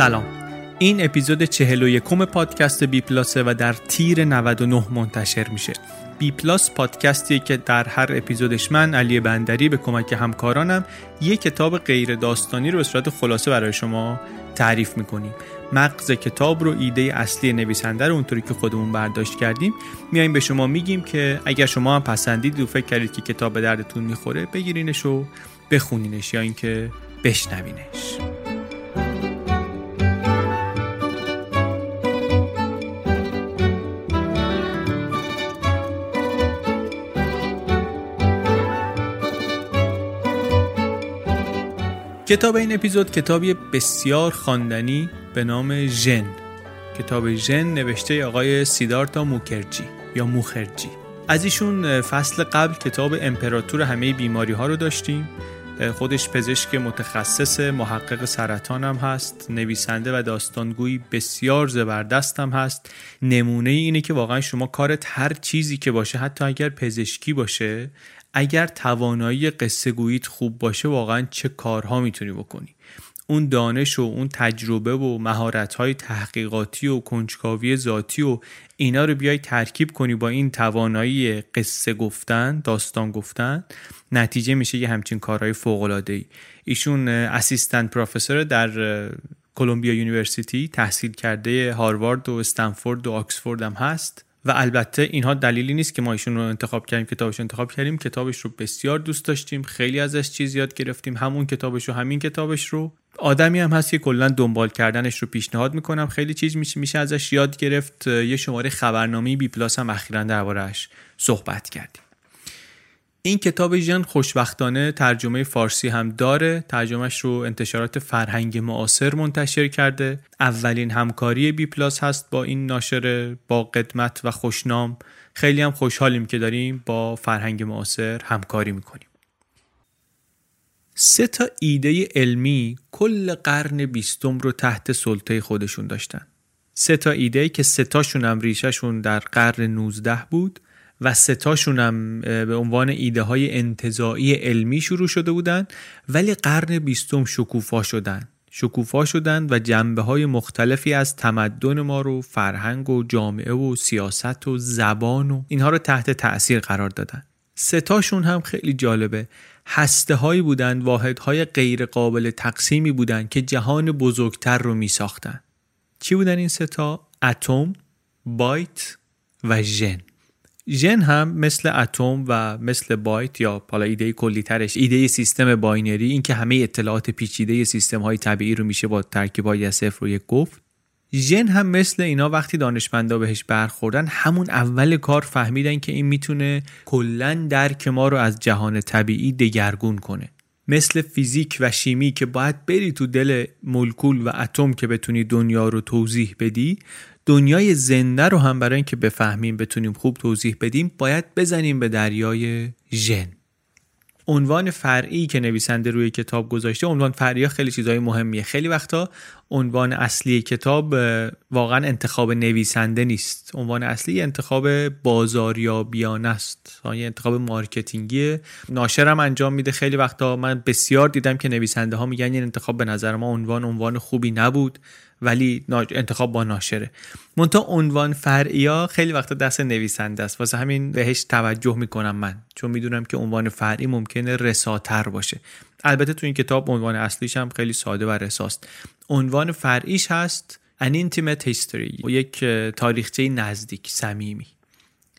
سلام. این اپیزود 41 پادکست بی پلاسه و در تیر 99 منتشر میشه. بی پلاس پادکستی که در هر اپیزودش من علی بندری به کمک همکارانم یک کتاب غیر داستانی رو به صورت خلاصه برای شما تعریف می‌کنیم. مغز کتاب رو ایده اصلی نویسنده رو اونطوری که خودمون برداشت کردیم میایم به شما میگیم که اگر شما هم پسندید و فکر کردید که کتاب به دردتون می‌خوره بگیرینش و بخونینش یا اینکه بشنوینش. کتاب این اپیزود کتابی بسیار خواندنی به نام ژن. کتاب ژن نوشته آقای سیدارتا موکرجی یا موخرجی. از ایشون فصل قبل کتاب امپراتور همه بیماری ها رو داشتیم. خودش پزشک متخصص محقق سرطان هم هست نویسنده و داستانگویی بسیار زبردست هم هست. نمونه اینه که واقعا شما کارت هر چیزی که باشه حتی اگر پزشکی باشه اگر توانایی قصه گوییت خوب باشه واقعا چه کارها می‌تونی بکنی؟ اون دانش و اون تجربه و مهارت های تحقیقاتی و کنجکاوی ذاتی و اینا رو بیای ترکیب کنی با این توانایی قصه گفتن داستان گفتن نتیجه میشه یه همچین کارهای فوق العاده ای ایشون assistant professor در Columbia University تحصیل کرده هاروارد و استنفورد و آکسفورد هم هست. و البته اینها دلیلی نیست که ما ایشون رو انتخاب کردیم کتابش رو انتخاب کردیم. کتابش رو بسیار دوست داشتیم خیلی ازش چیز یاد گرفتیم. همون کتابش رو همین کتابش رو. آدمی هم هست که کلا دنبال کردنش رو پیشنهاد می‌کنم. خیلی چیز میشه میشه ازش یاد گرفت. یه شماره خبرنامه بی پلاس هم اخیرا دربارهش صحبت کردیم. این کتاب ژن خوشبختانه ترجمه فارسی هم داره. ترجمهش رو انتشارات فرهنگ معاصر منتشر کرده. اولین همکاری بی پلاس هست با این ناشر با قدمت و خوشنام. خیلی هم خوشحالیم که داریم با فرهنگ معاصر همکاری می‌کنیم. سه تا ایده علمی کل قرن بیستم رو تحت سلطه خودشون داشتن. سه تا ایده که سه تاشون هم ریشهشون در قرن 19 بود. و ستاشون هم به عنوان ایده های انتظاعی علمی شروع شده بودن ولی قرن بیستم شکوفا شدن. شکوفا شدن و جنبه های مختلفی از تمدن ما رو فرهنگ و جامعه و سیاست و زبان و اینها رو تحت تأثیر قرار دادن. ستاشون هم خیلی جالبه. هسته هایی بودن واحدهای غیر قابل تقسیمی بودن که جهان بزرگتر رو می ساختن چی بودن این ستا؟ اتم، بایت و ژن. ژن هم مثل اتم و مثل بایت یا حالا ایده کلی ترش ایده سیستم binary این که همه اطلاعات پیچیده سیستم های طبیعی رو میشه با ترکیب های صفر و یک گفت. ژن هم مثل اینا وقتی دانشمندا بهش برخوردن همون اول کار فهمیدن که این می‌تونه کلا درک ما رو از جهان طبیعی دگرگون کنه. مثل فیزیک و شیمی که باید بری تو دل مولکول و اتم که بتونی دنیا رو توضیح بدی دنیای زنده رو هم برای اینکه بفهمیم بتونیم خوب توضیح بدیم باید بزنیم به دریای ژن. عنوان فرعی که نویسنده روی کتاب گذاشته عنوان فرعی خیلی چیزای مهمیه. خیلی وقتا عنوان اصلی کتاب واقعا انتخاب نویسنده نیست. عنوان اصلی انتخاب بازاریابیانه است. یه انتخاب مارکتینگی ناشرم انجام میده. خیلی وقتا من بسیار دیدم که نویسنده ها میگن این انتخاب به نظر ما عنوان عنوان خوبی نبود. ولی انتخاب با ناشره. منتها عنوان فرعیا خیلی وقتا دست نویسنده است. واسه همین بهش توجه می‌کنم من. چون می‌دونم که عنوان فرعی ممکنه رساتر باشه. البته تو این کتاب عنوان اصلیش هم خیلی ساده و رساست. عنوان فرعیش هست An Intimate History یک تاریخچه نزدیک صمیمی.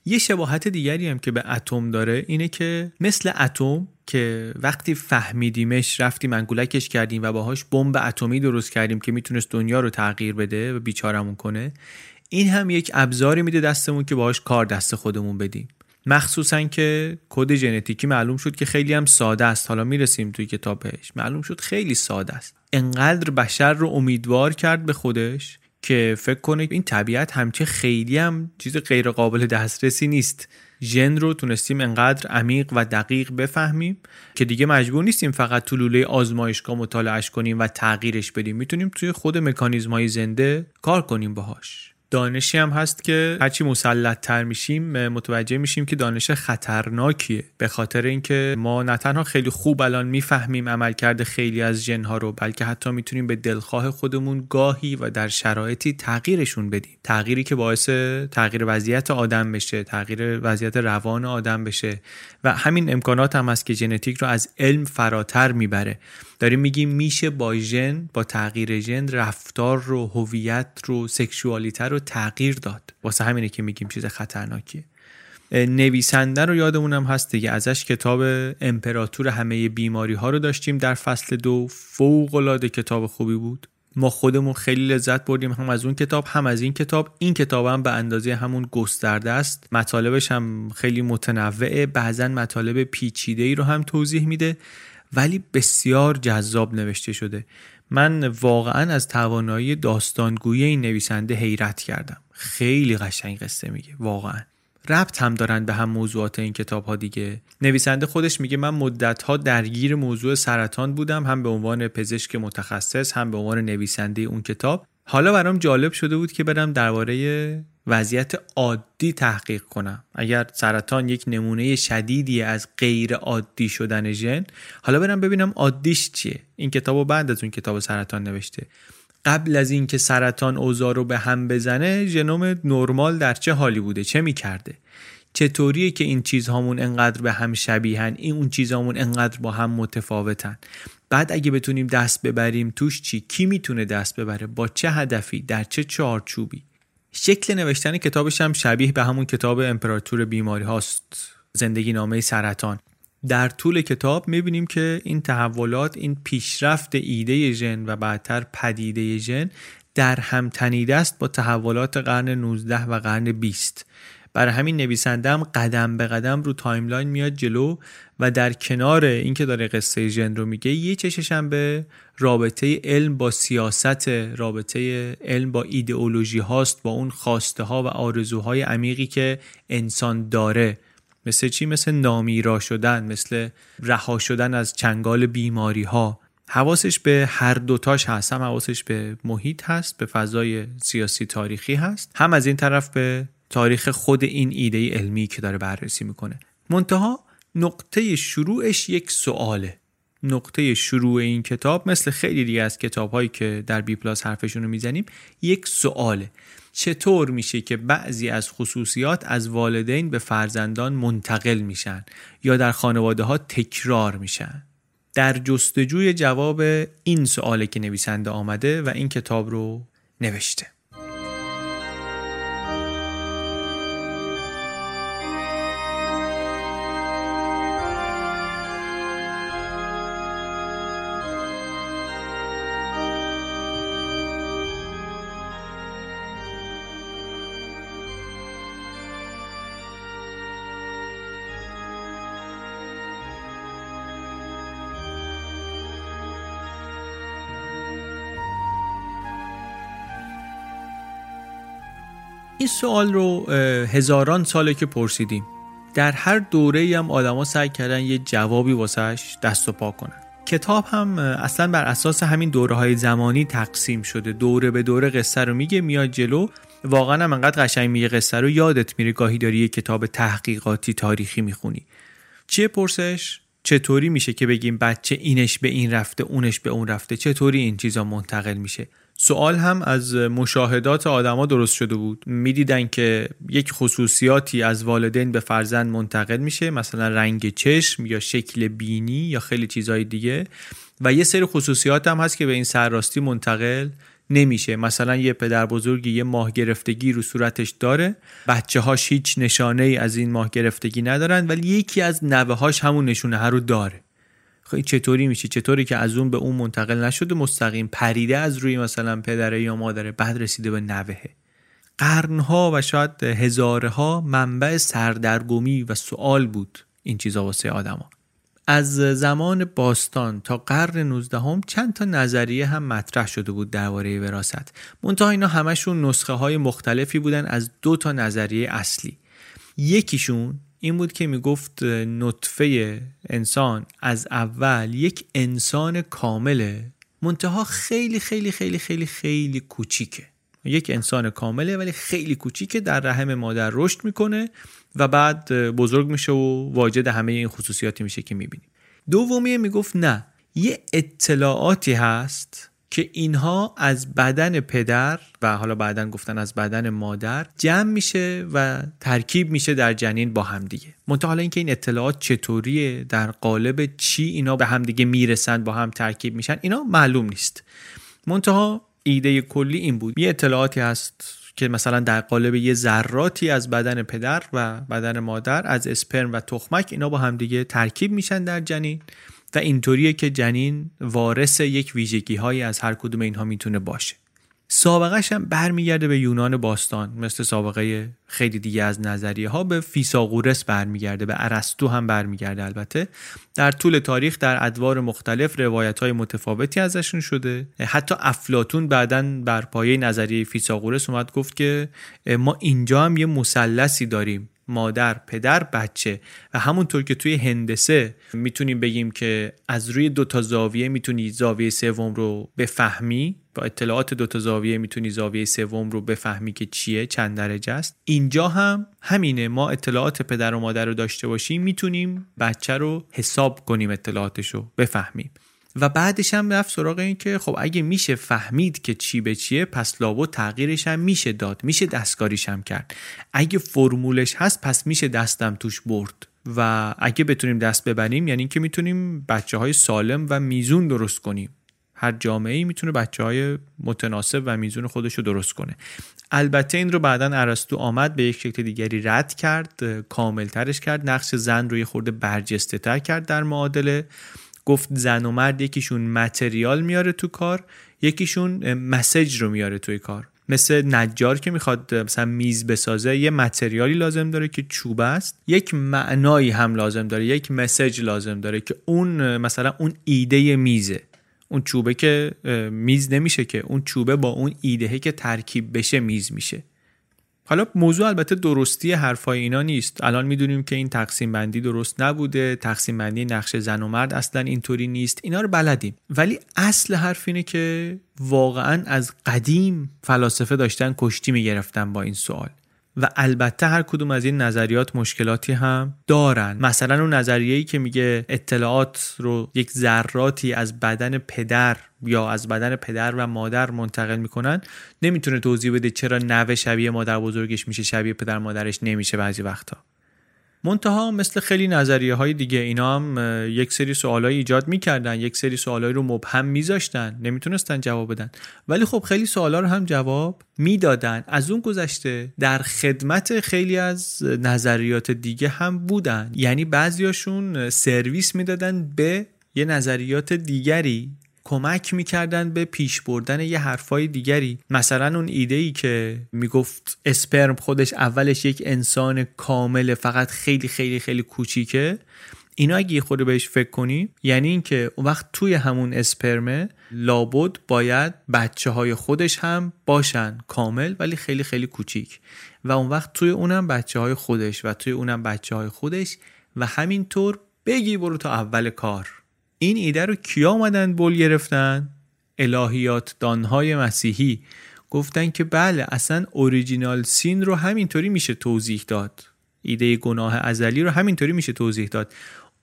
یه شباهت دیگری هم که به اتم داره اینه که مثل اتم که وقتی فهمیدیمش رفتیم انگولکش کردیم و باهاش بمب اتمی درست کردیم که می‌تونست دنیا رو تغییر بده و بیچارمون کنه این هم یک ابزاری میده دستمون که باهاش کار دست خودمون بدیم. مخصوصا که کد ژنتیکی معلوم شد که خیلی هم ساده است. حالا می‌رسیم توی کتابش معلوم شد خیلی ساده است. انقدر بشر رو امیدوار کرد به خودش که فکر کنه این طبیعت همچه خیلی هم چیز غیر قابل دسترسی نیست. ژن رو تونستیم انقدر عمیق و دقیق بفهمیم که دیگه مجبور نیستیم فقط تو آزمایشگاه مطالعهش کنیم و تغییرش بدیم. می‌تونیم توی خود مکانیزم های زنده کار کنیم باهاش. دانشی هم هست که هرچی مسلط تر میشیم متوجه میشیم که دانش خطرناکیه. به خاطر اینکه ما نه تنها خیلی خوب الان می‌فهمیم عملکرد خیلی از جنها رو بلکه حتی می‌تونیم به دلخواه خودمون گاهی و در شرایطی تغییرشون بدیم. تغییری که باعث تغییر وضعیت آدم بشه تغییر وضعیت روان آدم بشه. و همین امکانات هم هست که ژنتیک رو از علم فراتر می‌بره. داریم میگیم میشه با ژن با تغییر ژن رفتار رو هویت رو سکشوالیته رو تغییر داد. واسه همینه که میگیم چیز خطرناکیه. نویسنده رو یادمونم هست دیگه. ازش کتاب امپراتور همه بیماری ها رو داشتیم در فصل دو. فوق العاده کتاب خوبی بود. ما خودمون خیلی لذت بردیم هم از اون کتاب هم از این کتاب. این کتاب هم به اندازه همون گسترده است. مطالبش هم خیلی متنوعه. بعضا مطالب پیچیده ای رو هم توضیح میده. ولی بسیار جذاب نوشته شده. من واقعا از توانایی داستانگویی این نویسنده حیرت کردم. خیلی قشنگ قصه میگه واقعا. ربط هم دارن به هم موضوعات این کتاب ها دیگه. نویسنده خودش میگه من مدت ها درگیر موضوع سرطان بودم هم به عنوان پزشک متخصص هم به عنوان نویسنده اون کتاب. حالا برام جالب شده بود که برم درباره وضعیت عادی تحقیق کنم. اگر سرطان یک نمونه شدیدی از غیر عادی شدن ژن حالا برم ببینم عادیش چیه. این کتاب بعد از اون کتاب سرطان نوشته. قبل از اینکه سرطان اوضاع رو به هم بزنه ژنوم نرمال در چه حالی بوده؟ چه می‌کرده؟ چطوریه که این چیزهامون انقدر به هم شبیهن؟ این اون چیزهامون انقدر با هم متفاوتن؟ بعد اگه بتونیم دست ببریم توش چی؟ کی می‌تونه دست ببره؟ با چه هدفی؟ در چه چارچوبی؟ شکل نوشتن کتابش هم شبیه به همون کتاب امپراتور بیماری هاست زندگی نامه سرطان. در طول کتاب می‌بینیم که این تحولات این پیشرفت ایده ژن و بعدتر پدیده ژن در هم تنیده است با تحولات قرن 19 و قرن 20 برای همین نویسندم قدم به قدم رو timeline میاد جلو و در کنار اینکه داره قصه ژن رو میگه یه چشمش هم به رابطه علم با سیاست رابطه علم با ایدئولوژی هاست با اون خواسته ها و آرزوهای عمیقی که انسان داره. مثل چی؟ مثل نامیرا شدن مثل رها شدن از چنگال بیماری ها حواسش به هر دوتاش هست. هم حواسش به محیط هست به فضای سیاسی تاریخی هست هم از این طرف به تاریخ خود این ایده علمی که داره بررسی می‌کنه. منتها نقطه شروعش یک سواله. نقطه شروع این کتاب مثل خیلی دیگه از کتاب هایی که در بی پلاس حرفشون رو می‌زنیم یک سواله. چطور میشه که بعضی از خصوصیات از والدین به فرزندان منتقل میشن یا در خانواده ها تکرار میشن؟ در جستجوی جواب این سواله که نویسنده آمده و این کتاب رو نوشته. سوال رو هزاران ساله که پرسیدیم. در هر دوره هم آدما سعی کردن یه جوابی واسهش دست و پا کنن. کتاب هم اصلا بر اساس همین دوره های زمانی تقسیم شده. دوره به دوره قصه رو میگه میاد جلو. واقعا هم انقدر قشنگ میگه قصه رو یادت میره گاهی داری یه کتاب تحقیقاتی تاریخی می‌خونی. چیه پرسش؟ چطوری میشه که بگیم بچه اینش به این رفته اونش به اون رفته؟ چطوری این چیزا منتقل میشه؟ سوال هم از مشاهدات آدما درست شده بود. می‌دیدن که یک خصوصیاتی از والدین به فرزند منتقل میشه مثلا رنگ چشم یا شکل بینی یا خیلی چیزهای دیگه. و یه سری خصوصیات هم هست که به این سرراستی منتقل نمیشه. مثلا یه پدر بزرگی یه ماه گرفتگی رو صورتش داره. بچه هاش هیچ نشانه ای از این ماه گرفتگی ندارن ولی یکی از نوه هاش همون نشونه رو داره. چطوری میشه چطوری که از اون به اون منتقل نشده؟ مستقیم پریده از روی مثلا پدره یا مادره بعد رسیده به نوهه. قرنها و شاید هزارها منبع سردرگمی و سوال بود این چیزا واسه آدما. از زمان باستان تا قرن 19 هم چند تا نظریه هم مطرح شده بود درباره وراست. منتها اینا همشون نسخه های مختلفی بودن از دو تا نظریه اصلی. یکیشون این بود که می‌گفت نطفه انسان از اول یک انسان کامله منتها خیلی خیلی خیلی خیلی خیلی کوچیکه. یک انسان کامله ولی خیلی کوچیکه در رحم مادر رشد می‌کنه و بعد بزرگ میشه و واجد همه این خصوصیاتی میشه که می‌بینیم. دومی می‌گفت نه یه اطلاعاتی هست که اینها از بدن پدر و حالا بعدا گفتن از بدن مادر جمع میشه و ترکیب میشه در جنین با همدیگه. منتها حالا اینکه این اطلاعات چطوریه در قالب چی اینا به همدیگه می‌رسن با هم ترکیب میشن اینا معلوم نیست. منتها ایده کلی این بود. یه اطلاعاتی هست که مثلا در قالب یه ذراتی از بدن پدر و بدن مادر از اسپرم و تخمک اینا با همدیگه ترکیب میشن در جنین. و اینطوریه که جنین وارث یک ویژگی هایی از هر کدوم اینها می‌تونه باشه. سابقهش هم برمیگرده به یونان باستان مثل سابقه خیلی دیگه از نظریه ها به فیساغورس برمیگرده به ارسطو هم برمیگرده البته. در طول تاریخ در ادوار مختلف روایت های متفاوتی ازشون شده. حتی افلاتون بعدا بر پایه نظریه فیساغورس اومد گفت که ما اینجا هم یه مثلثی داریم. مادر پدر بچه. و همونطور که توی هندسه می‌تونیم بگیم که از روی دو تا زاویه می‌تونی زاویه سوم رو بفهمی. با اطلاعات دو تا زاویه می‌تونی زاویه سوم رو بفهمی که چیه چند درجه است. اینجا هم همینه. ما اطلاعات پدر و مادر رو داشته باشیم می‌تونیم بچه رو حساب کنیم اطلاعاتش رو بفهمیم. و بعدش هم رفت سراغ این که خب اگه میشه فهمید که چی به چیه پس لابو تغییرش هم میشه داد میشه دستکاریش هم کرد. اگه فرمولش هست پس میشه دستم توش برد. و اگه بتونیم دست ببریم یعنی که می‌تونیم بچه های سالم و میزون درست کنیم. هر جامعه ای می‌تونه بچه های متناسب و میزون خودش رو درست کنه. البته این رو بعدا ارسطو آمد به یک شکل دیگری رد کرد کاملترش کرد نقش زن رو یه خورده برجسته تر کرد در معادله. گفت زن و مرد یکیشون متریال میاره تو کار یکیشون مسج رو میاره توی کار. مثل نجار که می‌خواد مثلا میز بسازه یه متریالی لازم داره که چوب است. یک معنایی هم لازم داره یک مسج لازم داره که اون مثلا اون ایده میزه. اون چوبه که میز نمیشه که اون چوبه با اون ایدهه که ترکیب بشه میز میشه. حالا موضوع البته درستی حرفای اینا نیست. الان می‌دونیم که این تقسیم بندی درست نبوده. تقسیم بندی نقش زن و مرد اصلا اینطوری نیست. اینا رو بلدیم. ولی اصل حرف اینه که واقعا از قدیم فلاسفه داشتن کشتی می‌گرفتن با این سوال. و البته هر کدوم از این نظریات مشکلاتی هم دارن. مثلا اون نظریه‌ای که میگه اطلاعات رو یک ذراتی از بدن پدر یا از بدن پدر و مادر منتقل می‌کنن نمی‌تونه توضیح بده چرا نوه شبیه مادر بزرگش میشه شبیه پدر مادرش نمیشه بعضی وقتا. منتها مثل خیلی نظریه های دیگه اینا هم یک سری سوالایی ایجاد می‌کردن یک سری سوالایی رو مبهم میذاشتن نمی‌تونستن جواب بدن. ولی خب خیلی سوالا رو هم جواب می‌دادن. از اون گذشته در خدمت خیلی از نظریات دیگه هم بودن. یعنی بعضیاشون سرویس می‌دادن به یه نظریات دیگری. کمک می‌کردن به پیش بردن یه حرفای دیگری. مثلا اون ایده ای که می‌گفت اسپرم خودش اولش یک انسان کامل فقط خیلی خیلی خیلی کوچیکه. اینا اگه یه بهش فکر کنیم یعنی اینکه اون وقت توی همون اسپرمه لابد باید بچه های خودش هم باشن کامل ولی خیلی خیلی کوچیک. و اون وقت توی اونم بچه های خودش و توی اونم بچه های خودش و همینطور بگی برو تا اول کار. این ایده رو کیا آمدن بول گرفتن؟ الهیات دانهای مسیحی. گفتن که بله اصلا اوریجینال سین رو همینطوری میشه توضیح داد. ایده گناه ازلی رو همینطوری میشه توضیح داد.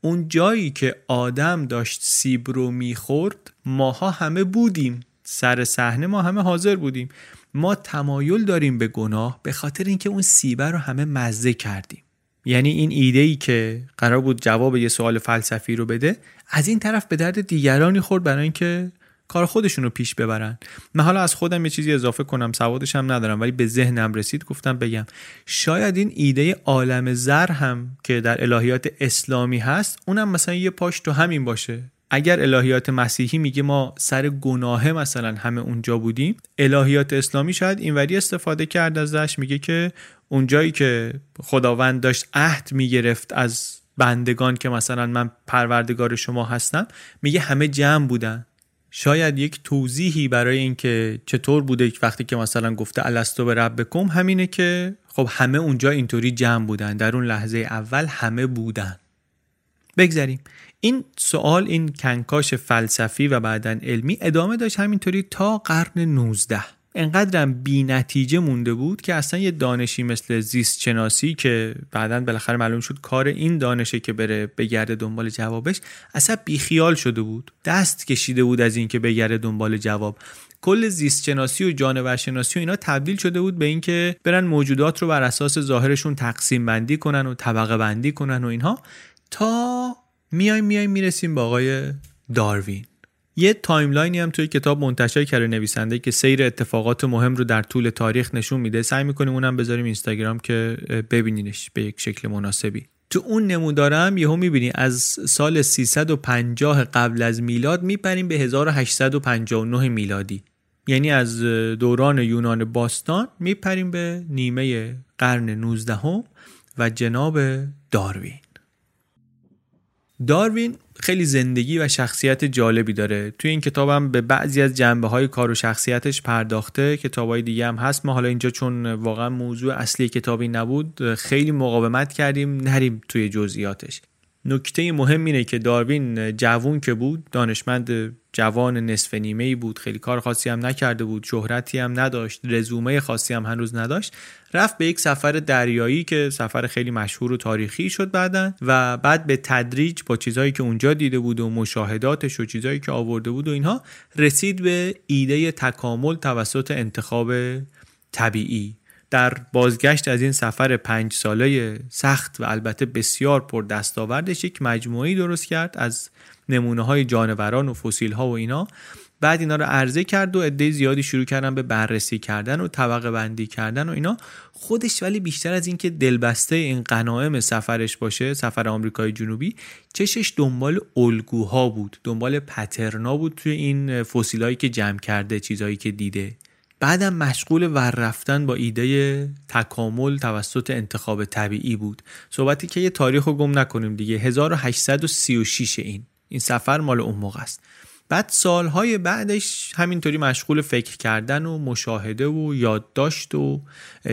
اون جایی که آدم داشت سیب رو می‌خورد ماها همه بودیم. سر صحنه ما همه حاضر بودیم. ما تمایل داریم به گناه به خاطر اینکه اون سیبه رو همه مزه کردیم. یعنی این ایده ای که قرار بود جواب یه سوال فلسفی رو بده از این طرف به درد دیگرانی خورد برای اینکه کار خودشون رو پیش ببرن. من حالا از خودم یه چیزی اضافه کنم سوادش هم ندارم ولی به ذهنم رسید گفتم بگم. شاید این ایده عالم زر هم که در الهیات اسلامی هست اونم مثلا یه پاش تو همین باشه. اگر الهیات مسیحی میگه ما سر گناه مثلا همه اونجا بودیم الهیات اسلامی شاید اینوری استفاده کرد ازش میگه که اونجایی که خداوند داشت عهد می‌گرفت از بندگان که مثلا من پروردگار شما هستم میگه همه جمع بودن. شاید یک توضیحی برای اینکه چطور بوده وقتی که مثلا گفته الستو به ربکم همینه که خب همه اونجا اینطوری جمع بودن. در اون لحظه اول همه بودن. بگذریم این سوال این کنکاش فلسفی و بعدا علمی ادامه داشت همینطوری تا قرن 19 انقدرم بی نتیجه مونده بود که اصلا یه دانشی مثل زیست شناسی که بعدا بالاخره معلوم شد کار این دانشه که بره بگرده دنبال جوابش اصلا بیخیال شده بود. دست کشیده بود از اینکه بگرده دنبال جواب. کل زیست شناسی و جانور شناسی و اینا تبدیل شده بود به اینکه برن موجودات رو بر اساس ظاهرشون تقسیم بندی کنن و طبقه بندی کنن و اینها. تا میایم میایم می‌رسیم به آقای داروین. یه timeline ی هم توی کتاب منتشر کرده نویسنده که سیر اتفاقات مهم رو در طول تاریخ نشون میده. سعی می‌کنیم اونم بذاریم اینستاگرام که ببینینش به یک شکل مناسبی. تو اون نمودارم یهو می‌بینی از سال 350 قبل از میلاد میپریم به 1859 میلادی. یعنی از دوران یونان باستان میپریم به نیمه قرن 19 و جناب داروین. داروین خیلی زندگی و شخصیت جالبی داره. توی این کتابم به بعضی از جنبه های کار و شخصیتش پرداخته. کتاب های دیگه هم هست. ما حالا اینجا چون واقعا موضوع اصلی کتابی نبود خیلی مقاومت کردیم. نریم توی جزئیاتش. نکته مهم اینه که داروین جوون که بود دانشمند جوان نصف نیمه ای بود. خیلی کار خاصی هم نکرده بود. شهرتی هم نداشت. رزومه خاصی هم هنوز نداشت. رفت به یک سفر دریایی که سفر خیلی مشهور و تاریخی شد بعدا و بعد به تدریج با چیزهایی که اونجا دیده بود و مشاهداتش و چیزهایی که آورده بود و اینها رسید به ایده تکامل توسط انتخاب طبیعی. در بازگشت از این سفر پنج ساله سخت و البته بسیار پر دستاوردش یک مجموعی درست کرد. از نمونه های جانوران و فسیل ها و اینا. بعد اینا رو عرضه کرد و عده زیادی شروع کردن به بررسی کردن و طبقه بندی کردن و اینا. خودش ولی بیشتر از اینکه دلبسته این غنایم سفرش باشه سفر آمریکای جنوبی چشش دنبال الگوها بود دنبال پترنا بود توی این فسیلایی که جمع کرده چیزهایی که دیده. بعدم مشغول ور رفتن با ایده تکامل توسط انتخاب طبیعی بود. صحبتی که یه تاریخ رو گم نکنیم دیگه. 1836 این. این سفر مال اون موقع است. بعد سالهای بعدش همینطوری مشغول فکر کردن و مشاهده و یادداشت و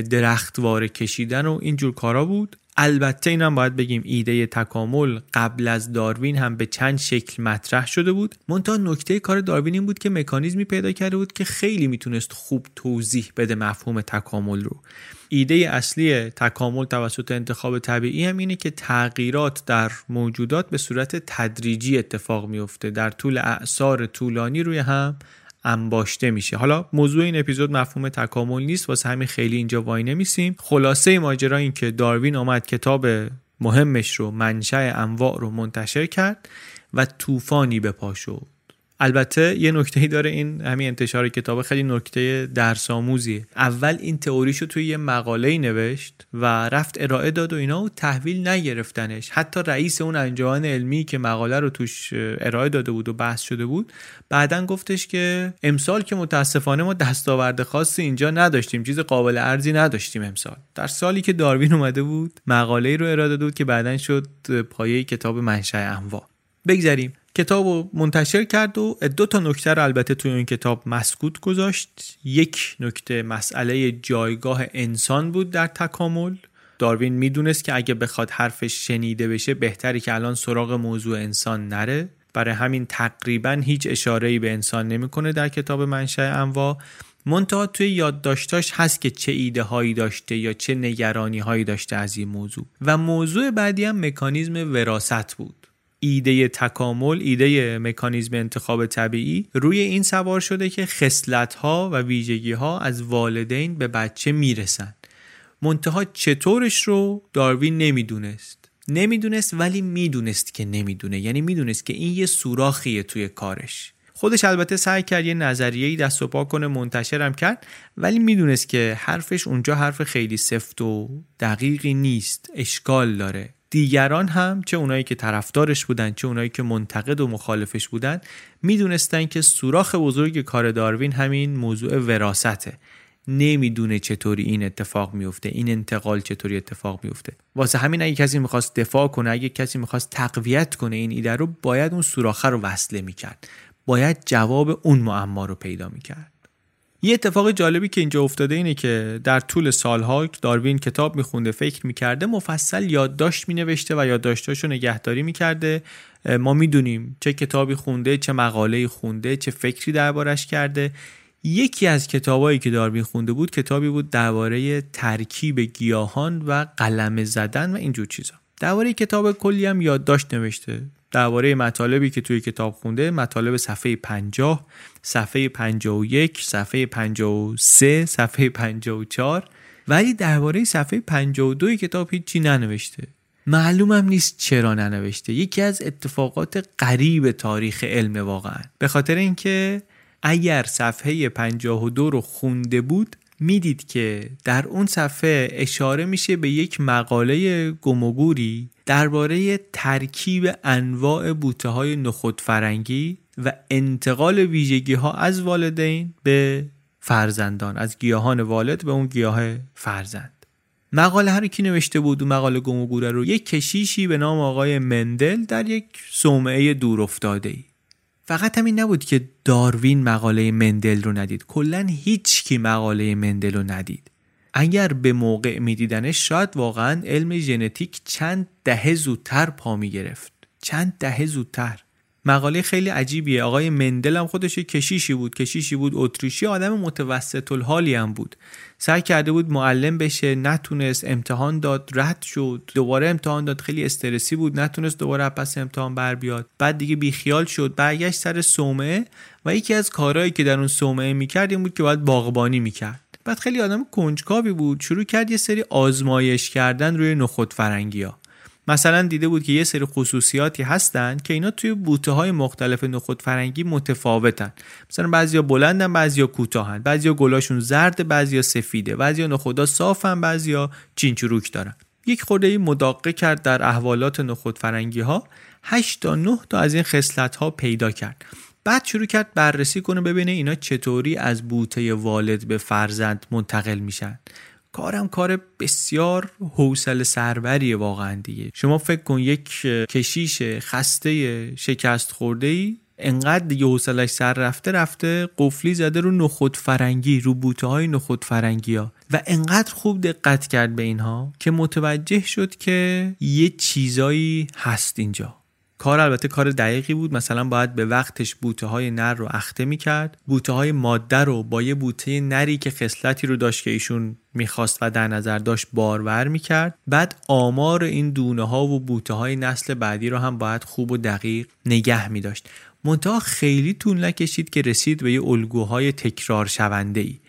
درختواره کشیدن و اینجور کارا بود. البته اینم باید بگیم ایده تکامل قبل از داروین هم به چند شکل مطرح شده بود. منتها نکته کار داروین این بود که مکانیزمی پیدا کرده بود که خیلی می‌تونست خوب توضیح بده مفهوم تکامل رو. ایده اصلی تکامل توسط انتخاب طبیعی هم اینه که تغییرات در موجودات به صورت تدریجی اتفاق میفته. در طول اعثار طولانی روی هم انباشته میشه. حالا موضوع این اپیزود مفهوم تکامل نیست واسه همین خیلی اینجا وای نمیسیم. خلاصه ماجرا این که داروین آمد کتاب مهمش رو منشأ انواع رو منتشر کرد و طوفانی به پا شد. البته یه نکته داره این همین انتشار کتاب خیلی نکته درس آموزیه اول این تئوریشو توی یه مقاله نوشت و رفت ارائه داد و اینا و تحویل نگرفتنش. حتی رئیس اون انجمن علمی که مقاله رو توش ارائه داده بود و بحث شده بود بعدا گفتش که امسال که متاسفانه ما دستاورد خاصی اینجا نداشتیم چیز قابل ارزی نداشتیم امسال. در سالی که داروین اومده بود مقاله رو ارائه داده بود که بعدا شد پایه کتاب منشأ انواع. بگذریم. کتاب رو منتشر کرد و دو تا نکته رو البته توی این کتاب مسکوت گذاشت. یک نکته مسئله جایگاه انسان بود در تکامل. داروین می‌دونست که اگه بخواد حرفش شنیده بشه بهتری که الان سراغ موضوع انسان نره. برای همین تقریبا هیچ اشاره به انسان نمی‌کنه در کتاب منشأ انواع. منتها توی یادداشتاش هست که چه ایده هایی داشته یا چه نگرانی هایی داشته از این موضوع. و موضوع بعدی هم مکانیزم وراست بود. ایده تکامل ایده مکانیزم انتخاب طبیعی روی این سوار شده که خصلت ها و ویژگی ها از والدین به بچه می‌رسن. منتها چطورش رو داروین نمی‌دونست. نمی‌دونست ولی می‌دونست که نمی‌دونه. یعنی می‌دونست که این یه سوراخیه توی کارش. خودش البته سعی کرد یه نظریه‌ای دست و پا کنه منتشرم کرد ولی می‌دونست که حرفش اونجا حرف خیلی سفت و دقیقی نیست. اشکال داره. دیگران هم چه اونایی که طرفدارش بودن چه اونایی که منتقد و مخالفش بودن می‌دونستن که سوراخ بزرگ کار داروین همین موضوع وراسته نمی‌دونه چطوری این اتفاق میفته این انتقال چطوری اتفاق میفته واسه همین اگه کسی می‌خواست دفاع کنه اگه کسی می‌خواست تقویت کنه این ایده رو باید اون سوراخه رو وصله می‌کرد. باید جواب اون معما رو پیدا می‌کرد. یه اتفاق جالبی که اینجا افتاده اینه که در طول سالها داروین کتاب میخونده فکر می‌کرده مفصل یادداشت مینوشته و یادداشتاش رو نگهداری می‌کرده. ما می‌دونیم چه کتابی خونده چه مقاله خونده چه فکری دربارش کرده. یکی از کتابایی که داروین خونده بود کتابی بود درباره ترکیب گیاهان و قلم زدن و اینجور چیزا. درباره کتاب کلی هم یادداشت نوشته. درباره مطالبی که توی کتاب خونده مطالب صفحه 50 صفحه 51 صفحه 53 صفحه 54 ولی درباره صفحه 52 کتاب هیچی ننوشته. معلومم نیست چرا ننوشته. یکی از اتفاقات غریب تاریخ علم واقعا. به خاطر اینکه اگر صفحه 52 رو خونده بود می‌دید که در اون صفحه اشاره میشه به یک مقاله گمگوری درباره ترکیب انواع بوته های نخود فرنگی. و انتقال ویژگی ها از والدین به فرزندان از گیاهان والد به اون گیاه فرزند. مقاله هر کی نوشته بود و مقاله گمگوره رو. یک کشیشی به نام آقای مندل در یک صومعه دور افتاده ای فقط همین نبود که داروین مقاله مندل رو ندید. کلا هیچ کی مقاله مندل رو ندید. اگر به موقع میدیدنش شاید واقعا علم ژنتیک چند دهه زودتر پا می گرفت چند دهه زودتر. مقاله خیلی عجیبیه. آقای مندل هم خودش کشیشی بود. کشیشی بود اتریشی. آدم متوسط الحالی هم بود. سعی کرده بود معلم بشه. نتونست. امتحان داد. رد شد. دوباره امتحان داد. خیلی استرسی بود. نتونست دوباره پس امتحان بر بیاد. بعد دیگه بیخیال شد. برگشت سر صومعه و یکی از کارهایی که در اون صومعه می‌کرد این بود که باید باغبانی می‌کرد. بعد خیلی آدم کنجکاوی بود. شروع کرد یه سری آزمایش کردن روی نخود فرنگی ها مثلا دیده بود که یه سری خصوصیاتی هستن که اینا توی بوته های مختلف نخود فرنگی متفاوتن. مثلا بعضیا بلندن بعضیا کوتاهن. بعضیا گلاشون زرد بعضیا سفیده. بعضیا نخودا صافن بعضیا چینچروک دارن. یک خورده مداقه کرد در احوالات نخود فرنگی ها 8 تا 9 تا از این خصلت ها پیدا کرد. بعد شروع کرد بررسی کنه ببینه اینا چطوری از بوته والد به فرزند منتقل میشن. کارم کار بسیار حوصله سربریه واقعا دیگه. شما فکر کن یک کشیش خسته شکست خورده ای انقدر دیگه حوصلش سر رفته رفته قفلی زده رو نخود فرنگی رو بوته های نخود فرنگی ها و انقدر خوب دقت کرد به اینها که متوجه شد که یه چیزایی هست اینجا. کار البته کار دقیقی بود. مثلا باید به وقتش بوته های نر رو اخته می‌کرد. بوته های ماده رو با یه بوته نری که خصلتی رو داشت که ایشون می‌خواست و در نظر داشت بارور می‌کرد. بعد آمار این دونه ها و بوته های نسل بعدی رو هم باید خوب و دقیق نگه میداشت. منتها خیلی طول نکشید که رسید به یه الگوهای تکرار شونده ای.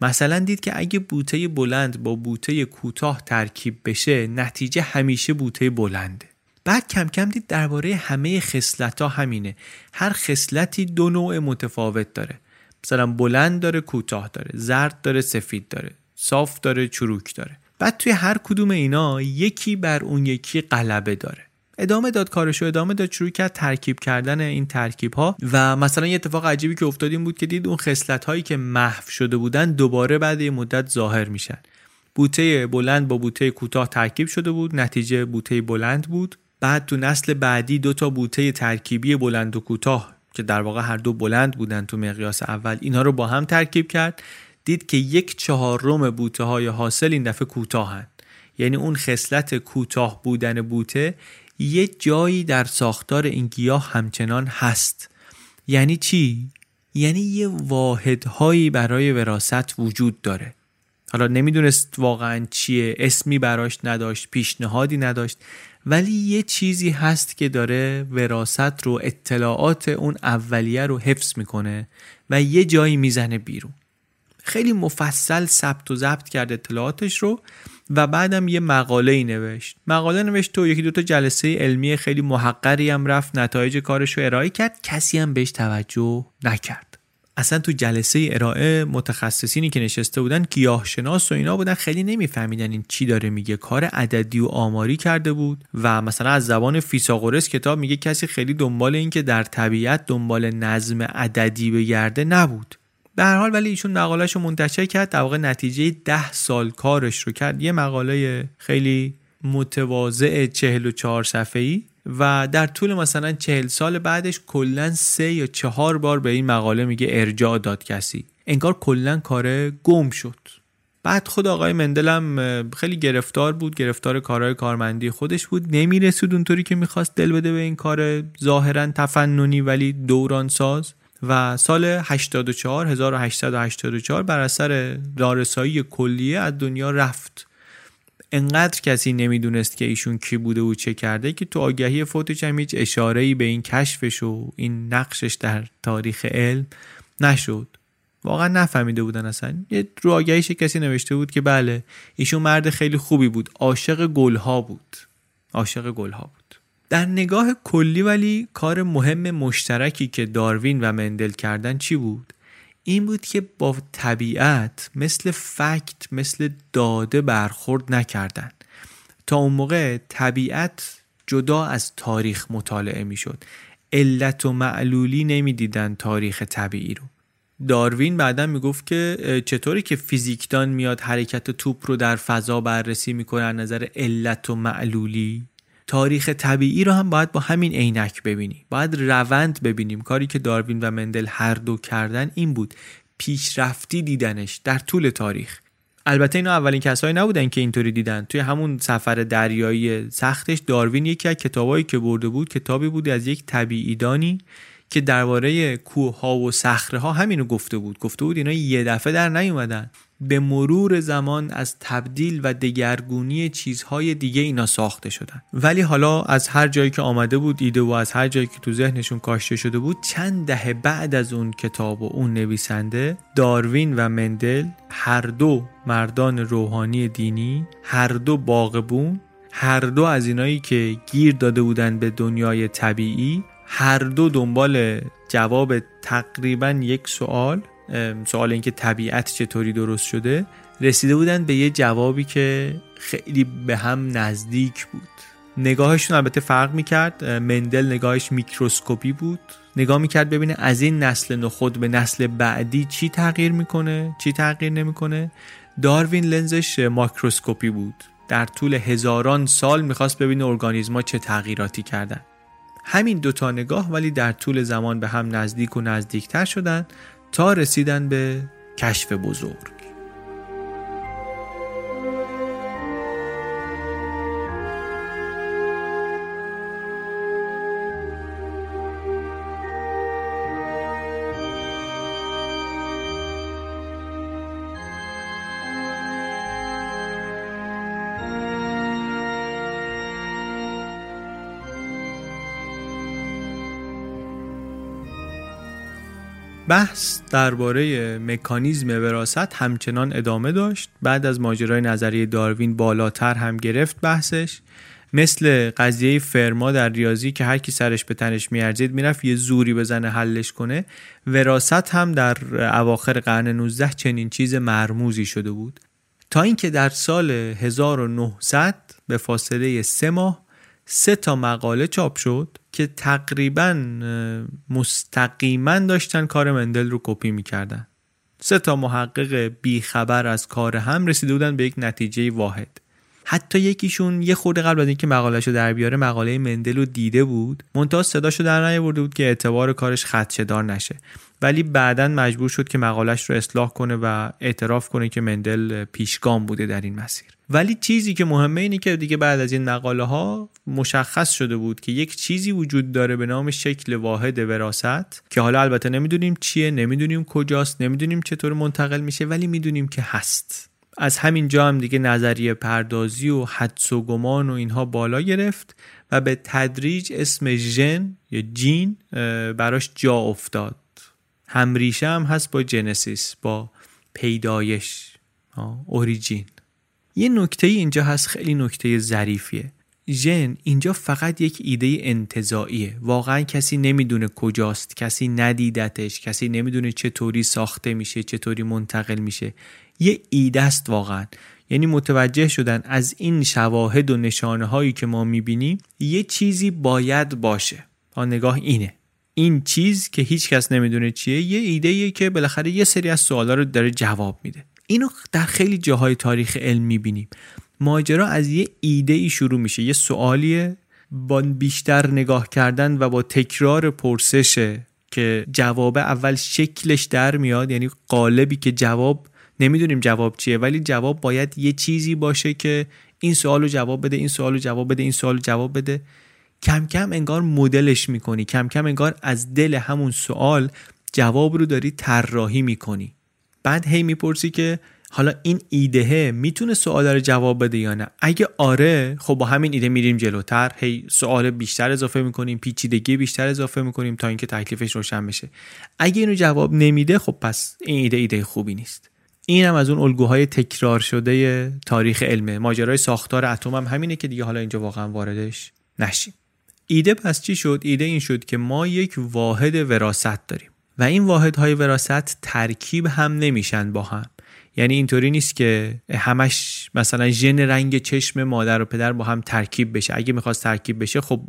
مثلا دید که اگه بوته بلند با بوته کوتاه ترکیب بشه نتیجه همیشه بوته بلنده بعد کم کم دید درباره همه خصلت همینه. هر خصلتی دو نوع متفاوت داره. مثلا بلند داره کوتاه داره. زرد داره سفید داره. صاف داره چروک داره. بعد توی هر کدوم اینا یکی بر اون یکی غلبه داره. ادامه داد کارشو ادامه داد شروع کرد ترکیب کردن این ترکیب ها و مثلا یه اتفاق عجیبی که افتاد این بود که دید اون خصلت هایی که محو شده بودن دوباره بعد یه مدت ظاهر میشن. بوته بلند با بوته کوتاه ترکیب شده بود. نتیجه بوته بلند بود. بعد تو نسل بعدی دو تا بوته ترکیبی بلند و کوتاه که در واقع هر دو بلند بودن تو مقیاس اول اینا رو با هم ترکیب کرد. دید که یک چهارم بوته های حاصل این دفعه کوتاهند یعنی اون خصلت کوتاه بودن بوته یه جایی در ساختار این گیاه همچنان هست. یعنی چی؟ یعنی یه واحدهایی برای وراست وجود داره. حالا نمی‌دونست واقعا چیه اسمی براش نداشت پیشنهادی نداشت. ولی یه چیزی هست که داره وراست رو اطلاعات اون اولیه رو حفظ می‌کنه و یه جایی می‌زنه بیرون. خیلی مفصل ثبت و ضبط کرد اطلاعاتش رو و بعدم یه مقاله ای نوشت. مقاله نوشت و یکی دوتا جلسه علمی خیلی محقری هم رفت نتایج کارش رو ارائه کرد. کسی هم بهش توجه نکرد. اصلا تو جلسه ارائه متخصصینی که نشسته بودن گیاهشناس و اینا بودن خیلی نمیفهمیدن این چی داره میگه. کار عددی و آماری کرده بود و مثلا از زبان فیساغورس کتاب میگه کسی خیلی دنبال این که در طبیعت دنبال نظم عددی بگرده نبود. به هر حال ولی ایشون مقالهش رو منتشر کرد. در واقع نتیجه ده سال کارش رو کرد. یه مقاله خیلی متواضع 44 صفحه‌ای. و در طول مثلا چهل سال بعدش کلا سه یا چهار بار به این مقاله میگه ارجاع داد کسی. انگار کلا کار گم شد. بعد خود آقای مندلم خیلی گرفتار بود گرفتار کارهای کارمندی خودش بود. نمی‌رسید اونطوری که می‌خواست دل بده به این کار ظاهرا تفننی ولی دوران ساز و سال 84 1884 بر اثر دارسایی کلیه از دنیا رفت. انقدر کسی نمی‌دونست که ایشون کی بوده و چه کرده که تو آگهی فوتش هم هیچ اشاره به این کشفش و این نقشش در تاریخ علم نشد. واقعا نفهمیده بودن اصلا. یه رو آگهیش کسی نوشته بود که بله ایشون مرد خیلی خوبی بود. عاشق گلها بود. عاشق گلها بود. در نگاه کلی ولی کار مهم مشترکی که داروین و مندل کردن چی بود؟ این بود که با طبیعت مثل فکت مثل داده برخورد نکردن. تا اون موقع طبیعت جدا از تاریخ مطالعه می‌شد. علت و معلولی نمی‌دیدن تاریخ طبیعی رو. داروین بعدا می‌گفت که چطوری که فیزیکدان میاد حرکت توپ رو در فضا بررسی می‌کنه از نظر علت و معلولی؟ تاریخ طبیعی رو هم باید با همین عینک ببینی باید روند ببینیم. کاری که داروین و مندل هر دو کردن این بود. پیشرفتی دیدنش در طول تاریخ. البته اینا اولین کسایی نبودن که اینطوری دیدن. توی همون سفر دریایی سختش داروین یکی از کتابایی که برده بود کتابی بود از یک طبیعیدانی که درباره کوه ها و صخره ها همینو گفته بود. گفته بود اینا یه دفعه در نیومدن. به مرور زمان از تبدیل و دگرگونی چیزهای دیگه اینا ساخته شدن. ولی حالا از هر جایی که آمده بود ایده و از هر جایی که تو ذهنشون کاشته شده بود چند دهه بعد از اون کتاب و اون نویسنده داروین و مندل هر دو مردان روحانی دینی هر دو باغبون هر دو از اینایی که گیر داده بودن به دنیای طبیعی هر دو دنبال جواب تقریبا یک سوال سوال اینکه طبیعت چطوری درست شده رسیده بودن به یه جوابی که خیلی به هم نزدیک بود. نگاهشون البته فرق می‌کرد. مندل نگاهش میکروسکوپی بود. نگاه می‌کرد ببینه از این نسل نخود به نسل بعدی چی تغییر می‌کنه چی تغییر نمی‌کنه. داروین لنزش ماکروسکوپی بود. در طول هزاران سال می‌خواست ببینه ارگانیزما چه تغییراتی کردن. همین دوتا نگاه ولی در طول زمان به هم نزدیک و نزدیکتر شدن. تا رسیدن به کشف بزرگ. بحث درباره مکانیزم وراست همچنان ادامه داشت. بعد از ماجرای نظریه داروین بالاتر هم گرفت بحثش. مثل قضیه فرما در ریاضی که هر کی سرش به تنش میارزید می‌رفت یه زوری بزنه حلش کنه. وراست هم در اواخر قرن 19 چنین چیز مرموزی شده بود. تا اینکه در سال 1900 به فاصله سه ماه سه تا مقاله چاپ شد که تقریبا مستقیما داشتن کار مندل رو کپی می‌کردن. سه تا محقق بیخبر از کار هم رسیده بودن به یک نتیجه واحد. حتی یکیشون یه خورده قبل از اینکه مقالهشو در بیاره مقاله مندل رو دیده بود. منتها صداشو در نیاورده بود که اعتبار کارش خدشهدار نشه. ولی بعدا مجبور شد که مقالش رو اصلاح کنه و اعتراف کنه که مندل پیشگام بوده در این مسیر. ولی چیزی که مهمه اینه که دیگه بعد از این مقاله ها مشخص شده بود که یک چیزی وجود داره به نام شکل واحد وراست که حالا البته نمی‌دونیم چیه نمی‌دونیم کجاست نمی‌دونیم چطور منتقل میشه ولی می‌دونیم که هست. از همین جا هم دیگه نظریه پردازی و حدس و گمان و اینها بالا گرفت و به تدریج اسم ژن یا جین براش جا افتاد. همریشه هم هست با جنسیس با پیدایش اوریجین. یه نکته اینجا هست خیلی نکته ظریفیه. ژن اینجا فقط یک ایده انتظاییه واقعا کسی نمی‌دونه کجاست کسی ندیدتش کسی نمی‌دونه چطوری ساخته میشه چطوری منتقل میشه. یه ایده است واقعا. یعنی متوجه شدن از این شواهد و نشانه هایی که ما می‌بینیم یه چیزی باید باشه. با نگاه اینه. این چیز که هیچ کس نمی‌دونه چیه یه ایده که بالاخره یه سری از سوالا رو داره جواب میده. اینو در خیلی جاهای تاریخ علم می‌بینیم. ماجرا از یه ایده ای شروع میشه یه سوالیه با بیشتر نگاه کردن و با تکرار پرسشه که جواب اول شکلش در میاد یعنی قالبی که جواب نمی‌دونیم جواب چیه ولی جواب باید یه چیزی باشه که این سوال رو جواب بده این سوال رو جواب بده این سوال رو جواب بده. کم کم انگار مدلش می‌کنی کم کم انگار از دل همون سوال جواب رو داری طراحی می‌کنی. بعد هی می‌پرسی که حالا این ایده می‌تونه سوال رو جواب بده یا نه؟ اگه آره خب با همین ایده میریم جلوتر. هی سوال بیشتر اضافه می‌کنیم پیچیدگی بیشتر اضافه می‌کنیم تا اینکه تکلیفش روشن بشه. اگه اینو جواب نمیده خب پس این ایده ایده خوبی نیست. این هم از اون الگوهای تکرار شده تاریخ علمه. ماجرای ساختار اتم هم همینه که دیگه حالا اینجا واقعا واردش نشیم. ایده پس چی شد؟ ایده این شد که ما یک واحد وراست داریم. و این واحدهای وراست ترکیب هم نمیشن با هم. یعنی اینطوری نیست که همش مثلا ژن رنگ چشم مادر و پدر با هم ترکیب بشه. اگه می‌خواست ترکیب بشه خب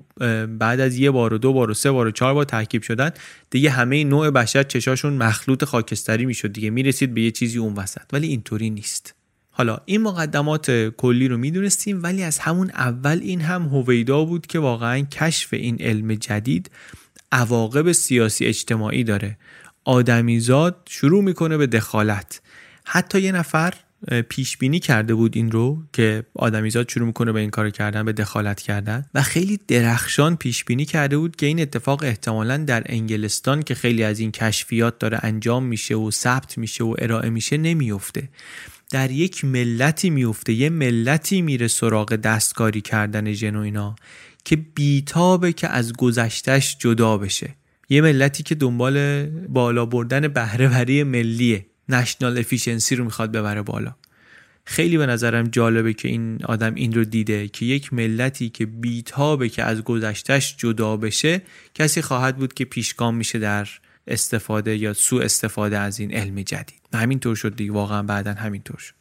بعد از یه بار و دو بار و سه بار و چهار بار ترکیب شدن دیگه همه نوع بشر چشاشون مخلوط خاکستری می‌شد دیگه. می‌رسید به یه چیزی اون وسط. ولی اینطوری نیست. حالا این مقدمات کلی رو می‌دونستیم ولی از همون اول این هم هویدا بود که واقعا کشف این علم جدید عواقب سیاسی اجتماعی داره. آدمیزاد شروع می‌کنه به دخالت. حتی یه نفر پیش بینی کرده بود این رو که آدمیزاد شروع می‌کنه به این کار کردن به دخالت کردن و خیلی درخشان پیش بینی کرده بود که این اتفاق احتمالا در انگلستان که خیلی از این کشفیات داره انجام میشه و ثبت میشه و ارائه میشه نمیفته در یک ملتی میفته یه ملتی میره سراغ دستکاری کردن ژن و که بیتابه که از گذشتش جدا بشه. یه ملتی که دنبال بالا بردن بهرهوری ملیه نشنال افیشنسی رو می‌خواد ببره بالا. خیلی به نظرم جالبه که این آدم این رو دیده که یک ملتی که بیتابه که از گذشتش جدا بشه کسی خواهد بود که پیشگام میشه در استفاده یا سوء استفاده از این علم جدید. همینطور شد دیگه. واقعا بعدا همینطور شد.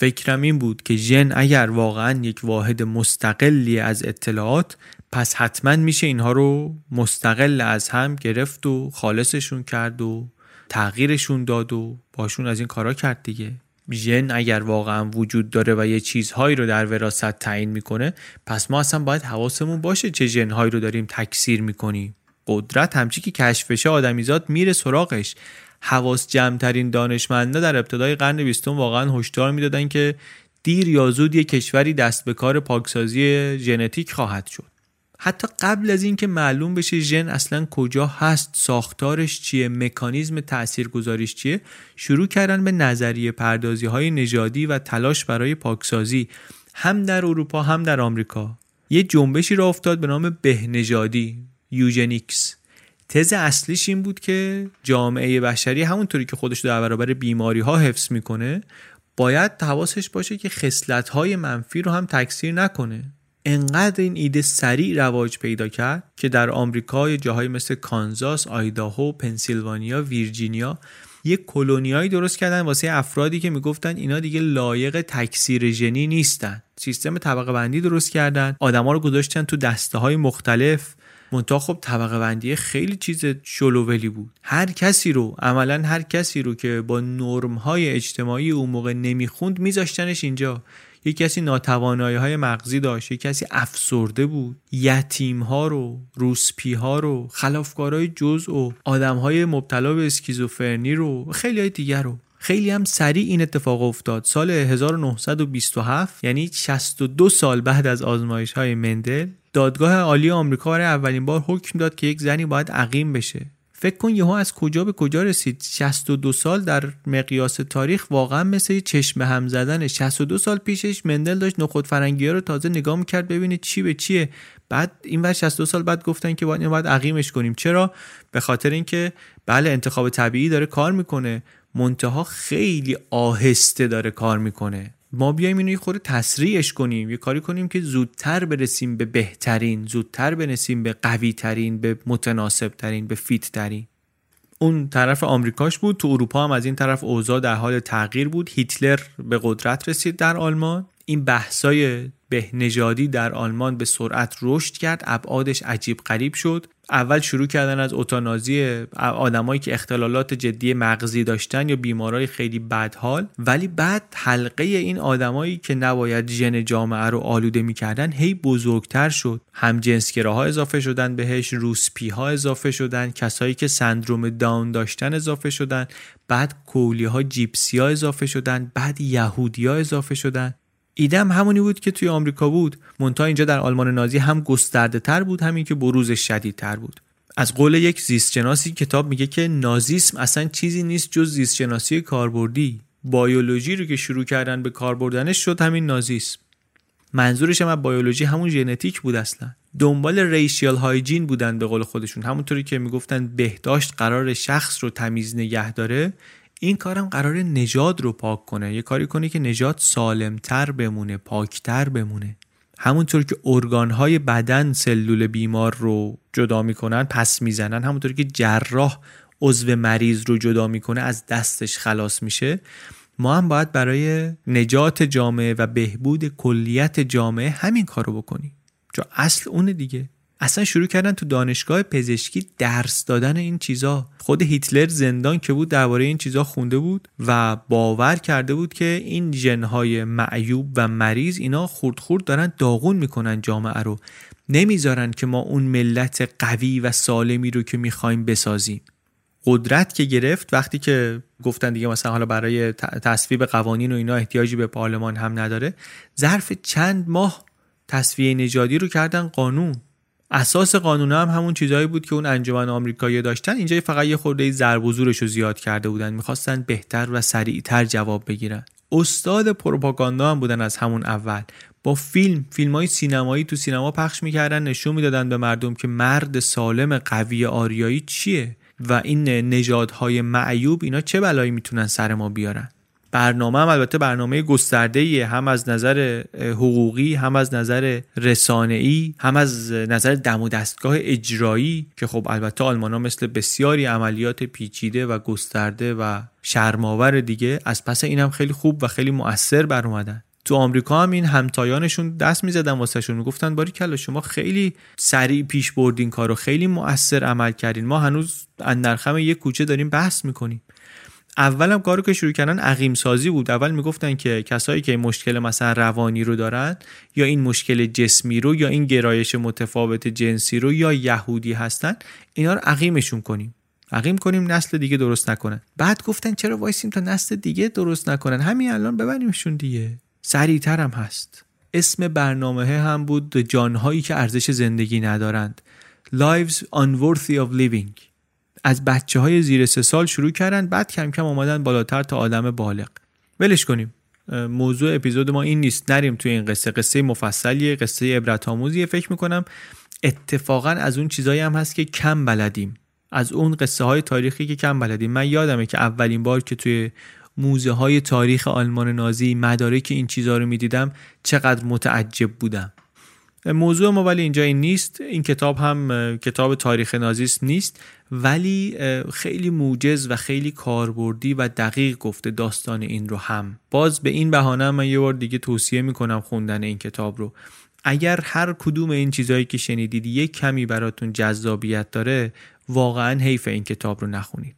فکرم این بود که ژن اگر واقعا یک واحد مستقلی از اطلاعات پس حتما میشه اینها رو مستقل از هم گرفت و خالصشون کرد و تغییرشون داد و باشون از این کارا کرد دیگه. ژن اگر واقعا وجود داره و یه چیزهایی رو در وراست تعیین می‌کنه پس ما اصلا باید حواسمون باشه چه ژنهایی رو داریم تکثیر می‌کنیم. قدرت همچی که کشفشه آدمیزاد میره سراغش. حواس جمعترین دانشمندا در ابتدای قرن بیستم واقعا هشدار می‌دادن که دیر یا زود یک کشوری دست به کار پاکسازی ژنتیک خواهد شد. حتی قبل از اینکه معلوم بشه ژن اصلا کجا هست ساختارش چیه مکانیزم تاثیرگذاریش چیه شروع کردن به نظریه پردازی های نژادی و تلاش برای پاکسازی هم در اروپا هم در آمریکا. یه جنبشی را افتاد به نام بهنژادی یوژنیکس. تز اصلیش این بود که جامعه بشری همونطوری که خودش در برابر بیماری ها حفظ می‌کنه باید حواسش باشه که خصلت های منفی رو هم تکثیر نکنه. انقدر این ایده سریع رواج پیدا کرد که در آمریکا جاهای مثل کانزاس، آیداهو، پنسیلوانیا، ویرجینیا یک کلونیایی درست کردن واسه افرادی که می‌گفتن اینا دیگه لایق تکثیر ژنی نیستن. سیستم طبقه بندی درست کردن. آدما رو گذاشتن تو دسته های مختلف. منتها خب طبقه بندی خیلی چیز شلوولی بود. هر کسی رو عملا هر کسی رو که با نرم های اجتماعی اون موقع نمی‌خوند میذاشتنش اینجا. یک کسی ناتوانایی های مغزی داشت یک کسی افسرده بود. یتیم ها رو روسپی ها رو خلافکارای جزء و آدم های مبتلا به اسکیزوفرنی رو خیلی های دیگر رو. خیلی هم سریع این اتفاق افتاد. سال 1927 یعنی 62 سال بعد از آزمایش های مندل دادگاه عالی آمریکا برای اولین بار حکم داد که یک زنی باید عقیم بشه. فکر کن یهو از کجا به کجا رسید. 62 سال در مقیاس تاریخ واقعا مثل چشم هم زدن 62 سال پیشش مندل داشت نخود فرنگی ها رو تازه نگاه می‌کرد ببینه چی به چیه. بعد این ور 62 سال بعد گفتن که باید باید عقیمش کنیم. چرا؟ به خاطر اینکه بله انتخاب طبیعی داره کار می‌کنه. منتها خیلی آهسته داره کار می‌کنه. ما بیایم اینو خود تسریعش کنیم. یه کاری کنیم که زودتر برسیم به بهترین زودتر برسیم به قوی ترین به متناسب ترین به فیت ترین اون طرف آمریکاش بود تو اروپا هم از این طرف اوضاع در حال تغییر بود. هیتلر به قدرت رسید در آلمان. این بحثای به نژادی در آلمان به سرعت رشد کرد ابعادش عجیب غریب شد. اول شروع کردن از اوتانازی آدمایی که اختلالات جدی مغزی داشتن یا بیمارای خیلی بدحال ولی بعد حلقه این آدمایی که نباید ژن جامعه رو آلوده می‌کردن هی بزرگتر شد. هم جنسگراها اضافه شدن بهش روسپی ها اضافه شدن کسایی که سندروم داون داشتن اضافه شدن بعد کولی ها جیپسی ها اضافه شدن بعد یهودی ها اضافه شدن. ایدم همونی بود که توی آمریکا بود. مونتا اینجا در آلمان نازی هم گسترده تر بود همین که بروزش شدیدتر بود. از قول یک زیستشناسی کتاب میگه که نازیسم اصلا چیزی نیست جز زیستشناسی کاربردی. بایولوژی رو که شروع کردن به کار بردنش شد همین نازیسم. منظورش هم بیولوژی همون ژنتیک بود اصلا. دنبال ریشیال هایجین بودن به قول خودشون. همونطوری که می‌گفتن بهداشت قرار شخص رو تمیز نگه داره این کارم قرار نژاد رو پاک کنه. یه کاری کنه که نژاد سالمتر بمونه پاکتر بمونه. همونطور که ارگانهای بدن سلول بیمار رو جدا می‌کنن پس می‌زنن همونطور که جراح عضو مریض رو جدا می‌کنه از دستش خلاص میشه. ما هم باید برای نجات جامعه و بهبود کلیت جامعه همین کارو بکنیم. چون اصل اونه دیگه. اصلا شروع کردن تو دانشگاه پزشکی درس دادن این چیزا. خود هیتلر زندان که بود درباره این چیزا خونده بود و باور کرده بود که این ژنهای معیوب و مریض اینا خورد خورد دارن داغون می‌کنن جامعه رو. نمی‌ذارن که ما اون ملت قوی و سالمی رو که می‌خوایم بسازیم. قدرت که گرفت وقتی که گفتن دیگه مثلا حالا برای تصویب قوانین و اینا احتیاجی به پارلمان هم نداره ظرف چند ماه تصویه نژادی رو کردن قانون. اساس قانون هم همون چیزهایی بود که اون انجمن آمریکایی داشتن. اینجا فقط یه خورده ضرب و رو زیاد کرده بودن. می‌خواستن بهتر و سریعتر جواب بگیرن. استاد پروپاگاندا هم بودن از همون اول. با فیلم فیلم های سینمایی تو سینما پخش می‌کردن نشون می‌دادن به مردم که مرد سالم قوی آریایی چیه و این نژادهای معیوب اینا چه بلایی می‌تونن سر ما بیارن. برنامه هم البته برنامه گسترده هم از نظر حقوقی هم از نظر رسانه‌ای هم از نظر دم و دستگاه اجرایی که خب البته آلمان ها مثل بسیاری عملیات پیچیده و گسترده و شرماور دیگه از پس این هم خیلی خوب و خیلی مؤثر بر اومدن. تو آمریکا هم این همتایانشون دست می‌زدن واسهشون می‌گفتن باری کلا شما خیلی سریع پیش بردین کارو خیلی مؤثر عمل کردین. ما هنوز اندرخم یک کوچه داریم بحث می‌کنیم. اولم کارو که شروع کردن عقیم سازی بود. اول می‌گفتن که کسایی که مشکل مثلا روانی رو دارن یا این مشکل جسمی رو یا این گرایش متفاوت جنسی رو یا یهودی هستن اینا رو عقیمشون کنیم. عقیم کنیم نسل دیگه درست نکنن. بعد گفتن چرا وایسیم تا نسل دیگه درست نکنن؟ همین الان ببریمشون دیگه. سریعتر هم هست. اسم برنامه هم بود جانهایی که ارزش زندگی ندارند. Lives Unworthy of Living. از بچه های زیر سه سال شروع کردن بعد کم کم آمدن بالاتر تا آدم بالغ. ولش کنیم. موضوع اپیزود ما این نیست. نریم توی این قصه. قصه مفصلیه قصه عبرت آموزیه. فکر می‌کنم اتفاقا از اون چیزایی هم هست که کم بلدیم. از اون قصه های تاریخی که کم بلدیم. من یادمه که اولین بار که توی موزه های تاریخ آلمان نازی مدارک این چیزها رو می‌دیدم چقدر متعجب بودم. موضوع ما ولی اینجا این نیست. این کتاب هم کتاب تاریخ نازیست نیست. ولی خیلی موجز و خیلی کاربردی و دقیق گفته داستان این رو هم. باز به این بهانه من یه بار دیگه توصیه می‌کنم خوندن این کتاب رو. اگر هر کدوم این چیزهایی که شنیدید یک کمی براتون جذابیت داره واقعا حیف این کتاب رو نخونید.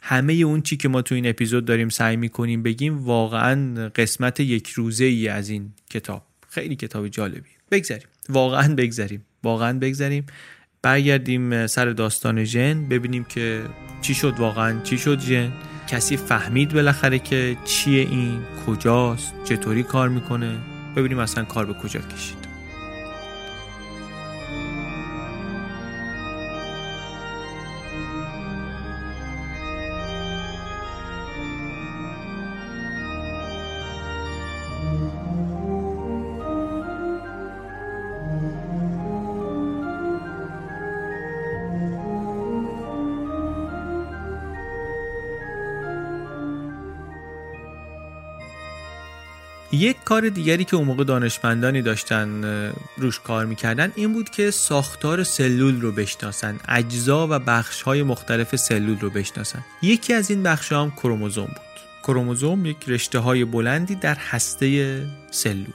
همه اون چی که ما تو این اپیزود داریم سعی می‌کنیم بگیم واقعا قسمت یک روزه ای از این کتاب. خیلی کتاب جالبی بگذریم واقعا بگذریم. واقعا بگذریم. برگردیم سر داستان ژن. ببینیم که چی شد واقعا. چی شد ژن؟ کسی فهمید بالاخره که چیه این؟ کجاست؟ چطوری کار می‌کنه؟ ببینیم اصلا کار به کجا کشید. یک کار دیگری که اون موقع دانشمندانی داشتن روش کار می‌کردن این بود که ساختار سلول رو بشناسن اجزا و بخش های مختلف سلول رو بشناسن. یکی از این بخش هم کروموزوم بود. کروموزوم یک رشته های بلندی در هسته سلول.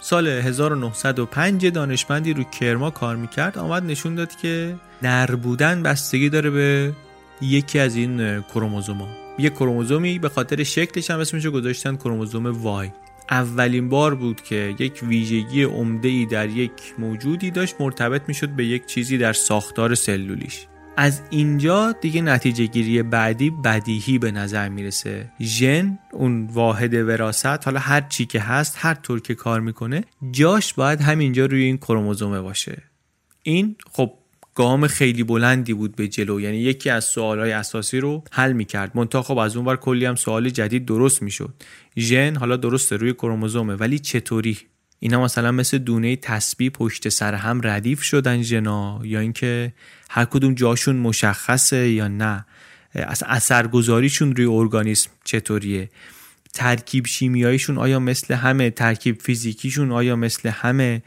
سال 1905 دانشمندی رو کرما کار می‌کرد آمد نشون داد که نر بودن بستگی داره به یکی از این کروموزوم ها. یک کروموزومی به خاطر شکلش هم اسمش گذاشتن کروموزوم وای. اولین بار بود که یک ویژگی عمده ای در یک موجودی داشت مرتبط می‌شد به یک چیزی در ساختار سلولیش. از اینجا دیگه نتیجه گیری بعدی بدیهی به نظر می‌رسه. ژن اون واحد وراست حالا هر چی که هست هر طور که کار می‌کنه جاش باید همینجا روی این کروموزومه باشه. این خب گام خیلی بلندی بود به جلو. یعنی یکی از سوالهای اساسی رو حل می‌کرد. منتها خب از اونور کلی هم سوال جدید درست می‌شد. ژن حالا درسته روی کروموزومه ولی چطوری؟ اینا مثلا مثل دونه تسبیح پشت سر هم ردیف شدن ژنا؟ یا اینکه هر کدوم جاشون مشخصه یا نه؟ اثرگذاریشون روی ارگانیسم چطوریه؟ ترکیب شیمیاییشون آیا مثل همه؟ ترکیب فیزیکیشون آیا مثل همه؟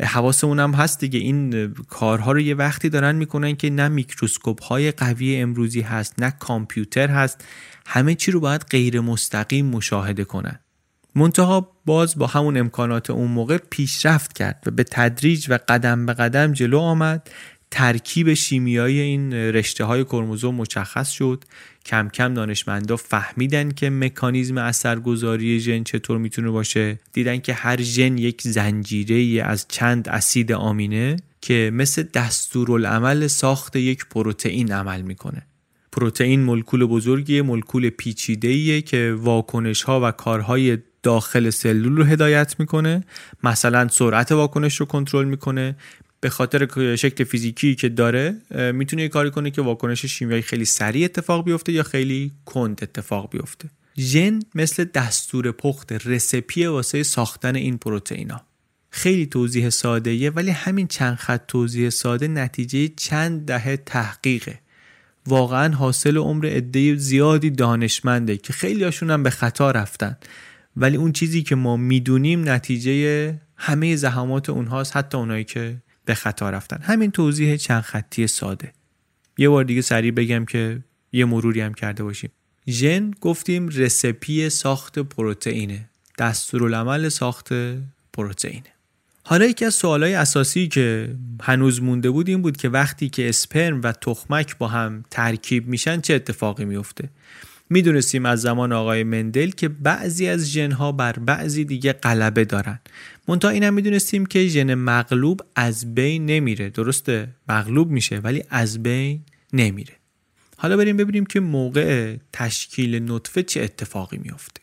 حواسمون هست دیگه. این کارها رو یه وقتی دارن می‌کنن که نه میکروسکوپ های قوی امروزی هست نه کامپیوتر هست. همه چی رو باید غیر مستقیم مشاهده کنن. منتها باز با همون امکانات اون موقع پیشرفت کرد و به تدریج و قدم به قدم جلو آمد. ترکیب شیمیایی این رشته های کرموزوم مشخص شد. کم کم دانشمندا فهمیدن که مکانیزم اثرگذاری ژن چطور می‌تونه باشه. دیدن که هر ژن یک زنجیره از چند اسید آمینه که مثل دستورالعمل ساخت یک پروتئین عمل می‌کنه. پروتئین مولکول بزرگی مولکول پیچیده که واکنش ها و کارهای داخل سلول رو هدایت می‌کنه. مثلا سرعت واکنش رو کنترل می‌کنه. به خاطر شکل فیزیکی که داره می‌تونه یه کاری کنه که واکنش شیمیایی خیلی سریع اتفاق بیفته یا خیلی کند اتفاق بیفته. ژن مثل دستور پخت رسپی واسه ساختن این پروتئینا. خیلی توضیح ساده ولی همین چند خط توضیح ساده نتیجه چند دهه تحقیقه. واقعا حاصل عمر عده زیادی دانشمنده که خیلی هاشون هم به خطا رفتن. ولی اون چیزی که ما می‌دونیم نتیجه همه زحمات اونهاست حتی اونایی که به خطا رفتن. همین توضیح چند خطی ساده. یه بار دیگه سریع بگم که یه مروری هم کرده باشیم. ژن گفتیم رسپی ساخت پروتئینه. دستورالعمل ساخت پروتئینه. حالا یکی از سوالای اساسی که هنوز مونده بود این بود که وقتی که اسپرم و تخمک با هم ترکیب میشن چه اتفاقی میفته؟ می‌دونستیم از زمان آقای مندل که بعضی از ژنها بر بعضی دیگه غلبه دارن. منتها اینم می‌دونستیم که ژن مغلوب از بین نمیره. درسته؟ مغلوب میشه ولی از بین نمیره. حالا بریم ببینیم که موقع تشکیل نطفه چه اتفاقی میافته.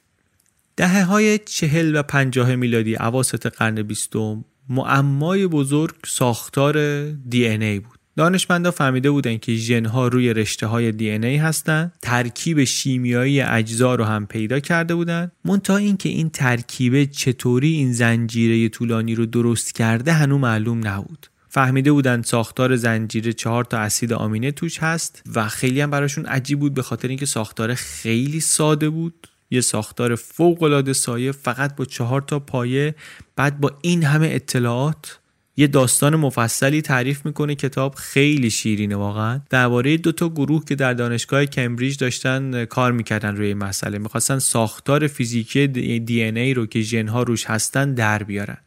دهه های چهل و پنجاه میلادی عواست قرن بیستم معمای بزرگ ساختار دی ای بود. دانشمندا فهمیده بودن که ژنها روی رشته های دی ای هستن ترکیب شیمیایی اجزا رو هم پیدا کرده بودن. منتها اینکه این ترکیبه چطوری این زنجیره طولانی رو درست کرده هنوز معلوم نبود. فهمیده بودن ساختار زنجیره چهار تا اسید آمینه توش هست و خیلی هم براشون عجیب بود به خاطر اینکه ساختار خیلی ساده بود. یه ساختار فوق العاده سایه فقط با چهار تا پایه بعد با این همه اطلاعات یه داستان مفصلی تعریف می‌کنه کتاب خیلی شیرینه واقعا. درباره دو تا گروه که در دانشگاه کمبریج داشتن کار می‌کردن روی این مسئله. می‌خواستن ساختار فیزیکی دی ای رو که ژن ها روش هستن در بیارن.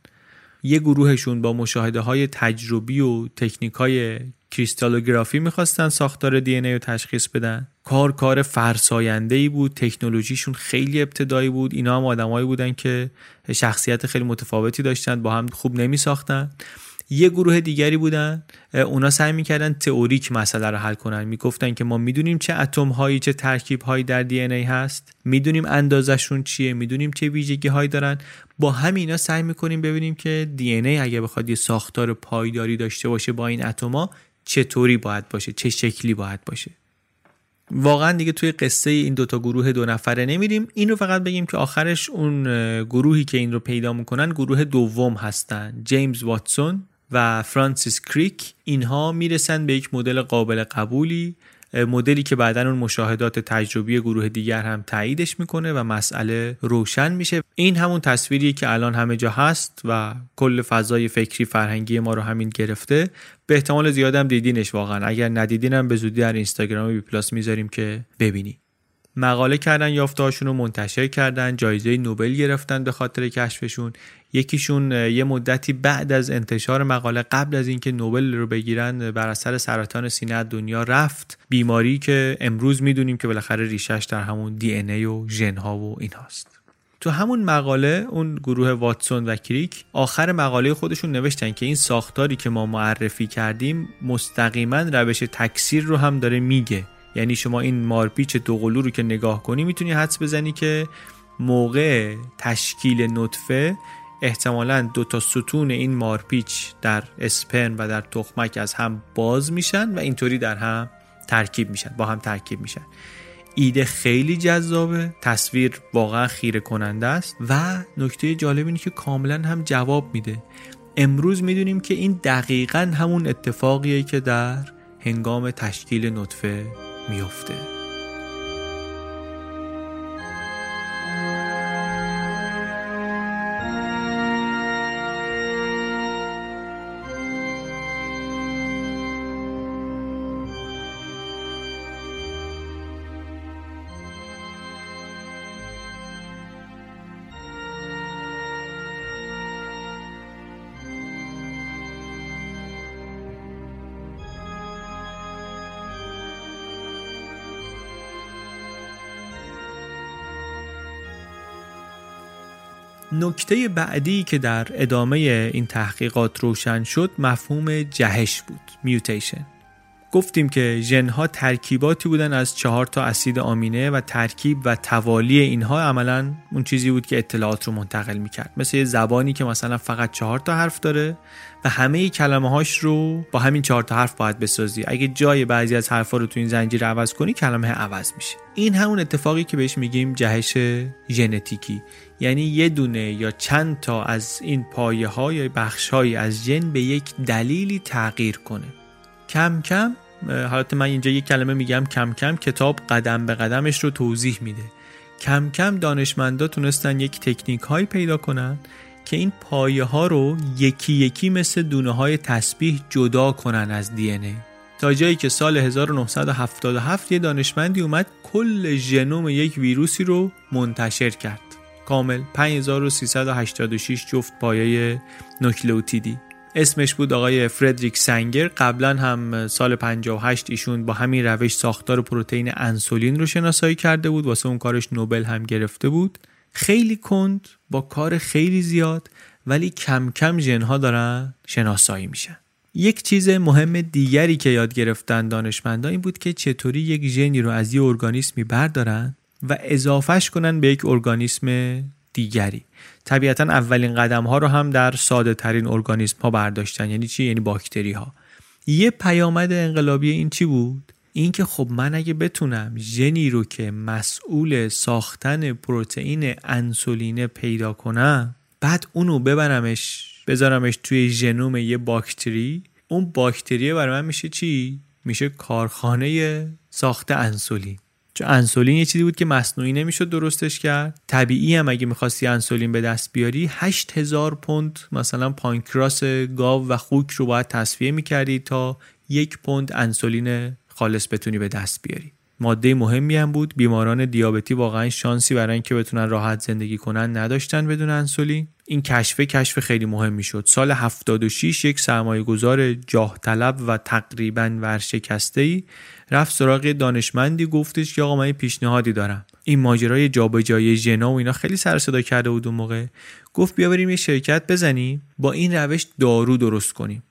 یه گروهشون با مشاهده های تجربی و تکنیک های کریستالوگرافی می‌خواستن ساختار دی ای رو تشخیص بدن. کار کار فرساینده ای بود تکنولوژیشون خیلی ابتدایی بود. اینا هم آدمایی بودن که شخصیت خیلی متفاوتی داشتن با هم خوب نمی ساختن یه گروه دیگری بودن اونا سعی می‌کردن تئوریک مسئله رو حل کنن. می‌گفتن که ما می‌دونیم چه اتم هایی چه ترکیب هایی در دی ای هست. می‌دونیم اندازشون چیه می‌دونیم چه ویژگی هایی دارن. با همینا سعی می‌کنیم ببینیم که دی ای اگه بخواد یه ساختار پایداری داشته باشه با این اتما چطوری باید باشه چه شکلی باید باشه. واقعا دیگه توی قصه این دوتا گروه دو نفره نمیریم. این رو فقط بگیم که آخرش اون گروهی که این رو پیدا می‌کنن گروه دوم هستن. جیمز واتسون و فرانسیس کریک. اینها می‌رسن به یک مدل قابل قبولی. مدلی که بعدا اون مشاهدات تجربی گروه دیگر هم تاییدش می‌کنه و مسئله روشن میشه. این همون تصویری که الان همه جا هست و کل فضای فکری فرهنگی ما رو همین گرفته. به احتمال زیادم دیدینش واقعا. اگر ندیدینم به زودی در اینستاگرام بی پلاس می‌ذاریم که ببینی. مقاله کردن یافتهاشون رو منتشر کردن جایزه نوبل گرفتن به خاطر کشفشون. یکیشون یه مدتی بعد از انتشار مقاله قبل از اینکه نوبل رو بگیرن بر اثر سرطان سینه دنیا رفت. بیماری که امروز می‌دونیم که بالاخره ریشش در همون دی ای و ژن ها و این هاست تو همون مقاله اون گروه واتسون و کریک آخر مقاله خودشون نوشتن که این ساختاری که ما معرفی کردیم مستقیما روش تکثیر رو هم داره میگه. یعنی شما این مارپیچ دوقلو رو که نگاه کنی می‌تونی حدس بزنی که موقع تشکیل نطفه احتمالا دو تا ستون این مارپیچ در اسپرم و در تخمک از هم باز میشن و اینطوری در هم ترکیب میشن با هم ترکیب میشن. ایده خیلی جذابه تصویر واقعا خیره کننده است و نکته جالب اینه که کاملا هم جواب میده. امروز می‌دونیم که این دقیقا همون اتفاقیه که در هنگام تشکیل نطفه میفته نکته بعدی که در ادامه این تحقیقات روشن شد مفهوم جهش بود میوتیشن گفتیم که ژنها ترکیباتی بودن از چهار تا اسید آمینه و ترکیب و توالی اینها عملا اون چیزی بود که اطلاعات رو منتقل می‌کرد. مثل یه زبانی که مثلا فقط چهار تا حرف داره و همه کلمه هاش رو با همین چهار تا حرف باید بسازی. اگه جای بعضی از حرفا رو تو این زنجیر عوض کنی کلمه عوض میشه. این همون اتفاقی که بهش میگیم جهش ژنتیکی. یعنی یه دونه یا چند تا از این پایه های بخش های از ژن به یک دلیلی تغییر کنه. کم کم حالت من اینجا یک کلمه میگم کم کم کتاب قدم به قدمش رو توضیح میده. کم کم دانشمندا تونستن یک تکنیک هایی پیدا کنن که این پایه ها رو یکی یکی مثل دونه های تسبیح جدا کنن از دی ای. تا جایی که سال 1977 یه دانشمندی اومد کل ژنوم یک ویروسی رو منتشر کرد. کامل. 5386 جفت پایه نوکلئوتیدی اسمش بود آقای فردریک سنگر. قبلا هم سال 58 ایشون با همین روش ساختار پروتئین انسولین رو شناسایی کرده بود. واسه اون کارش نوبل هم گرفته بود. خیلی کند با کار خیلی زیاد ولی کم کم ژنها دارن شناسایی میشن. یک چیز مهم دیگری که یاد گرفتن دانشمندا این بود که چطوری یک ژنی رو از یه ارگانیسمی بردارن و اضافهش کنن به یک ارگانیسم دیگری. طبیعتا اولین قدم ها رو هم در ساده ترین ارگانیسم ها برداشتن. یعنی چی؟ یعنی باکتری ها یه پیامد انقلابی این چی بود؟ اینکه خب من اگه بتونم ژنی رو که مسئول ساختن پروتئین انسولینه پیدا کنم بعد اونو ببرمش بذارمش توی ژنوم یه باکتری اون باکتریه برای من میشه چی؟ میشه کارخانه ساخت انسولین. چون انسولین یه چیزی بود که مصنوعی نمی‌شد درستش کرد. طبیعی هم اگه می‌خواستی انسولین به دست بیاری 8000 پوند مثلا پانکراس گاو و خوک رو باید تصفیه می‌کردی تا یک پوند انسولین خالص بتونی به دست بیاری. ماده مهمی هم بود. بیماران دیابتی واقعا شانسی برای اینکه بتونن راحت زندگی کنن نداشتن بدون انسولین. این کشفه کشف خیلی مهمی شد. سال 76 یک سرمایه گذار جاه طلب و تقریبا ورشکسته ای رفت سراغ دانشمندی. گفتش که آقا من پیشنهادی دارم. این ماجرای جابجایی ژنا و اینا خیلی سر صدا کرده بود اون موقع. گفت بیا بریم یه شرکت بزنیم. با این روش دارو درست کنیم.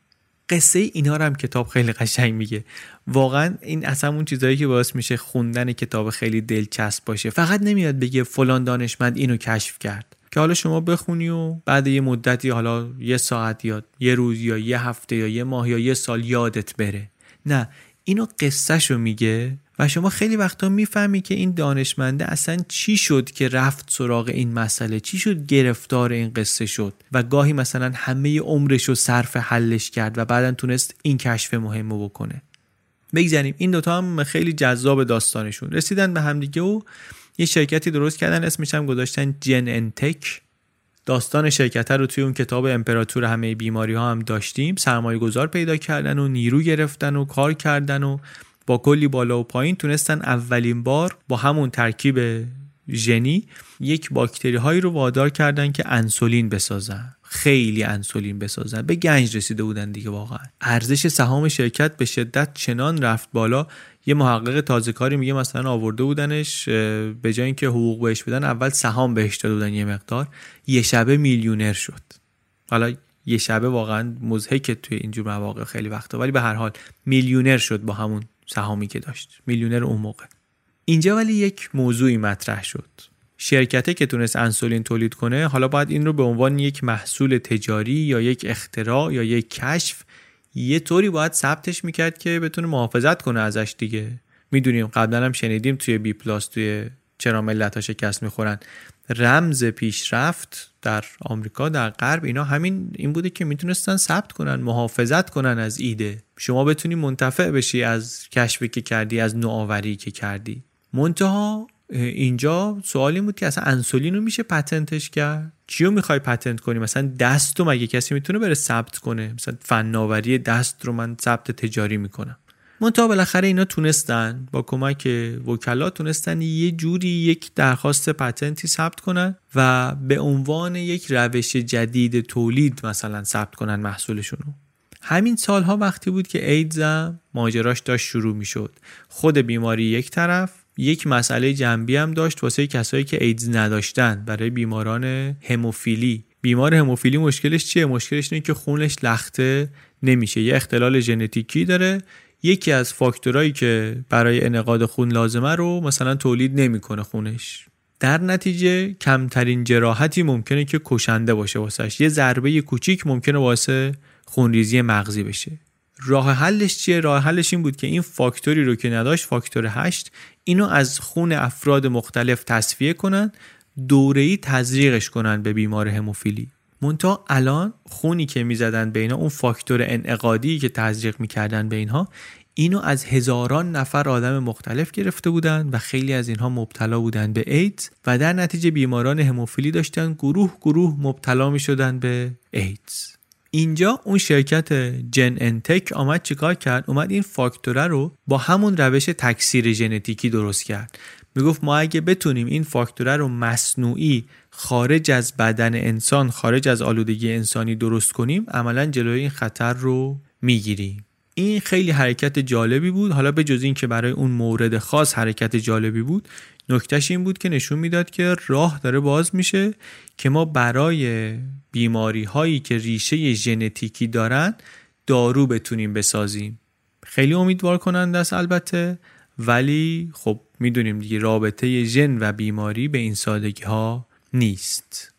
قصه اینا رو هم کتاب خیلی قشنگ میگه. واقعا این اصلا اون چیزایی که باعث میشه خوندن کتاب خیلی دلچسب باشه. فقط نمیاد بگه فلان دانشمند اینو کشف کرد. که حالا شما بخونی و بعد یه مدتی حالا یه ساعت یا یه روز یا یه هفته یا یه ماه یا یه سال یادت بره. نه اینو قصهشو میگه و شما خیلی وقتا می‌فهمی که این دانشمنده اصلا چی شد که رفت سراغ این مسئله؟ چی شد گرفتار این قصه شد؟ و گاهی مثلا همه عمرش رو صرف حلش کرد و بعدا تونست این کشف مهم رو بکنه. بگذاریم این دوتا هم خیلی جذاب داستانشون. رسیدن به همدیگه و یه شرکتی درست کردن اسمش هم گذاشتن جن انتک داستان شرکت رو توی اون کتاب امپراتور همه بیماری ها هم داشتیم. سرمایه گذار پیدا کردن و نیرو گرفتن و کار کردن و با کلی بالا و پایین تونستن اولین بار با همون ترکیب ژنی یک باکتری هایی رو وادار کردن که انسولین بسازن. خیلی انسولین بسازن. به گنج رسیده بودن دیگه واقعا. ارزش سهام شرکت به شدت چنان رفت بالا. یه محقق تازه کاری میگه مثلا آورده بودنش به جای اینکه حقوق بهش بدن اول سهام بهش داده بودن یه مقدار. یه شبه میلیونر شد. حالا یه شبه واقعا مزهکه توی اینجور مواقع خیلی وقتا. ولی به هر حال میلیونر شد با همون سهامی که داشت. میلیونر اون موقع. اینجا ولی یک موضوعی مطرح شد. شرکته که تونست انسولین تولید کنه حالا باید این رو به عنوان یک محصول تجاری یا یک اختراع یا یک کشف یه طوری باید ثبتش می‌کرد که بتونه محافظت کنه ازش دیگه. می‌دونیم قبلا هم شنیدیم توی بی پلاس توی چرا ملت ها شکست می‌خورن. رمز پیشرفت در آمریکا در غرب اینا همین این بوده که می‌تونستن ثبت کنن محافظت کنن از ایده. شما بتونی منتفع بشی از کشفی که کردی از نوآوری که کردی. منتها اینجا سوالی بود که اصلا انسولین رو میشه پتنتش کرد؟ کیو می‌خوای پتنت کنی؟ مثلا دست رو مگه کسی می‌تونه بره ثبت کنه؟ مثلا فناوری دست رو من ثبت تجاری می‌کنم. منتها بالاخره اینا تونستن با کمک وکلا تونستن یه جوری یک درخواست پتنتی ثبت کنن و به عنوان یک روش جدید تولید مثلا ثبت کنن محصولشون رو. همین سالها وقتی بود که ایدز ماجراش داشت شروع می‌شد. خود بیماری یک طرف یک مسئله جنبی هم داشت واسه کسایی که ایدز نداشتن برای بیماران هموفیلی. بیمار هموفیلی مشکلش چیه؟ مشکلش اینه که خونش لخته نمیشه. یه اختلال ژنتیکی داره یکی از فاکتورایی که برای انعقاد خون لازمه رو مثلا تولید نمی‌کنه خونش. در نتیجه کمترین جراحتی ممکنه که کشنده باشه واسش. یه ضربه کوچیک ممکنه واسه خونریزی مغزی بشه. راه حلش چیه؟ راه حلش این بود که این فاکتوری رو که نداشت فاکتور 8 اینو از خون افراد مختلف تصفیه کنن دوره‌ای تزریقش کنن به بیمار هموفیلی. مونتا الان خونی که می‌زدن به اینا اون فاکتور انعقادی که تزریق می‌کردن به اینها اینو از هزاران نفر آدم مختلف گرفته بودن و خیلی از اینها مبتلا بودن به ایدز و در نتیجه بیماران هموفیلی داشتن گروه گروه مبتلا می شدن به ایدز. اینجا اون شرکت جن انتک آمد چیکار کرد؟ اومد این فاکتوره رو با همون روش تکثیر ژنتیکی درست کرد. می‌گفت ما اگه بتونیم این فاکتوره رو مصنوعی خارج از بدن انسان خارج از آلودگی انسانی درست کنیم عملا جلوی این خطر رو می‌گیریم. این خیلی حرکت جالبی بود. حالا به جز این که برای اون مورد خاص حرکت جالبی بود نکتهش این بود که نشون می‌داد که راه داره باز میشه که ما برای بیماری هایی که ریشه ژنتیکی دارن دارو بتونیم بسازیم. خیلی امیدوار کننده است البته ولی خب می‌دونیم دیگه رابطه ژن و بیماری به این سادگی ها نیست.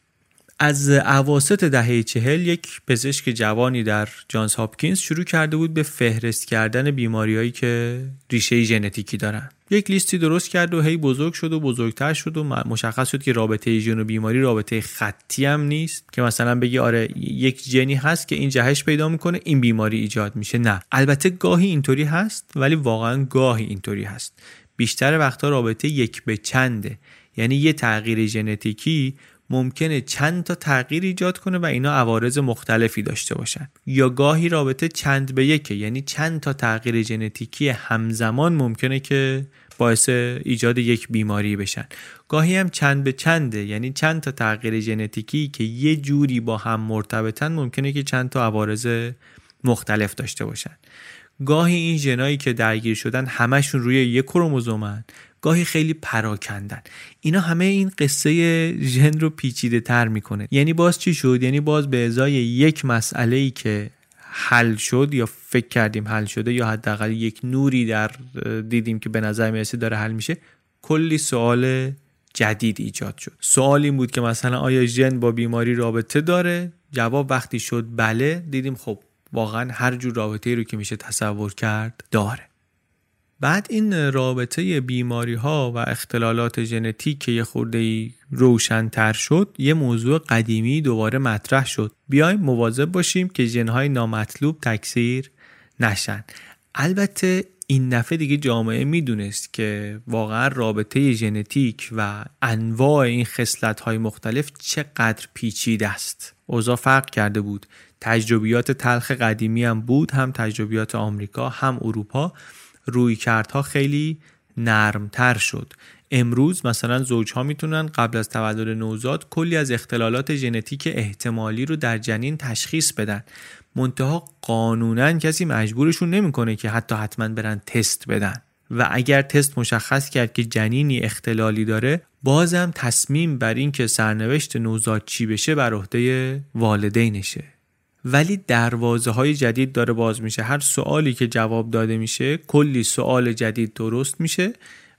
از عواست دهه چهل یک پزشک جوانی در جانز هاپکینز شروع کرده بود به فهرست کردن بیماریهایی که ریشه ژنتیکی دارن. یک لیستی درست کرد و هی بزرگ شد و بزرگتر شد و مشخص شد که رابطه ژن و بیماری رابطه خطی هم نیست. که مثلا بگی آره یک جنی هست که این جهش پیدا می‌کنه این بیماری ایجاد میشه. نه. البته گاهی اینطوری هست ولی واقعا گاهی اینطوری هست. بیشتر وقتا رابطه یک به چنده. یعنی یه تغییر ژنتیکی ممکنه چند تا تغییر ایجاد کنه و اینا عوارض مختلفی داشته باشن. یا گاهی رابطه چند به یکه یعنی چند تا تغییر ژنتیکی همزمان ممکنه که باعث ایجاد یک بیماری بشن. گاهی هم چند به چنده یعنی چند تا تغییر ژنتیکی که یه جوری با هم مرتبطن ممکنه که چند تا عوارض مختلف داشته باشن. گاهی این ژنایی که درگیر شدن همشون روی یک کروموزومن. گاهی خیلی پراکندن. اینا همه این قصه ژن رو پیچیده تر می‌کنه. یعنی باز چی شد؟ یعنی باز به ازای یک مسئله ای که حل شد یا فکر کردیم حل شده یا حداقل یک نوری در دیدیم که به نظر می‌رسه داره حل میشه کلی سوال جدید ایجاد شد. سوال این بود که مثلا آیا ژن با بیماری رابطه داره؟ جواب وقتی شد بله دیدیم خب واقعا هر جور رابطه رو که میشه تصور کرد داره. بعد این رابطه بیماری ها و اختلالات ژنتیک که یه خورده روشنتر شد یه موضوع قدیمی دوباره مطرح شد. بیایم مواظب باشیم که ژنهای نامطلوب تکثیر نشن. البته این دفعه دیگه جامعه می‌دونست که واقعا رابطه ژنتیک و انواع این خصلت های مختلف چقدر پیچیده است. اوضاع فرق کرده بود. تجربیات تلخ قدیمی هم بود هم تجربیات آمریکا هم اروپا. روی کردها خیلی نرمتر شد. امروز مثلا زوجها می‌تونن قبل از تولد نوزاد کلی از اختلالات ژنتیک احتمالی رو در جنین تشخیص بدن. منتها قانونا کسی مجبورشون نمی‌کنه که حتی حتما برن تست بدن. و اگر تست مشخص کرد که جنینی اختلالی داره بازم تصمیم بر این که سرنوشت نوزاد چی بشه بر عهده والدینشه. ولی دروازه های جدید داره باز میشه. هر سوالی که جواب داده میشه کلی سوال جدید درست میشه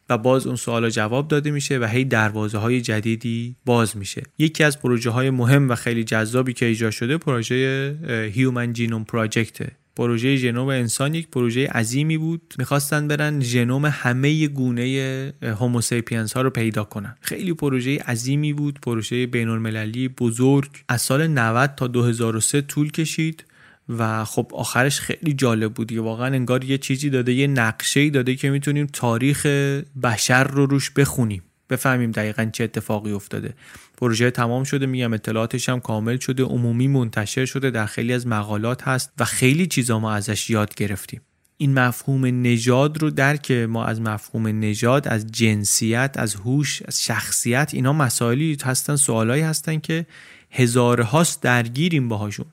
و باز اون سوال جواب داده میشه و هی دروازه های جدیدی باز میشه. یکی از پروژه های مهم و خیلی جذابی که ایجاد شده پروژه Human Genome Project ه پروژه ژنوم انسان یک پروژه عظیمی بود. می‌خواستن برن ژنوم همه گونه Homo sapiens ها رو پیدا کنن. خیلی پروژه عظیمی بود. پروژه بین المللی بزرگ. از سال 90 تا 2003 طول کشید و خب آخرش خیلی جالب بود یه واقعا انگار یه چیزی داده یه نقشه داده که می‌تونیم تاریخ بشر رو روش بخونیم. بفهمیم دقیقا چه اتفاقی افتاده. پروژه تمام شده میگم اطلاعاتش هم کامل شده عمومی منتشر شده در خیلی از مقالات هست و خیلی چیزا ما ازش یاد گرفتیم. این مفهوم نژاد رو درک ما از مفهوم نژاد از جنسیت از هوش از شخصیت اینا مسائلی هستن سوالایی هستن که هزارهاست درگیریم باهاشون.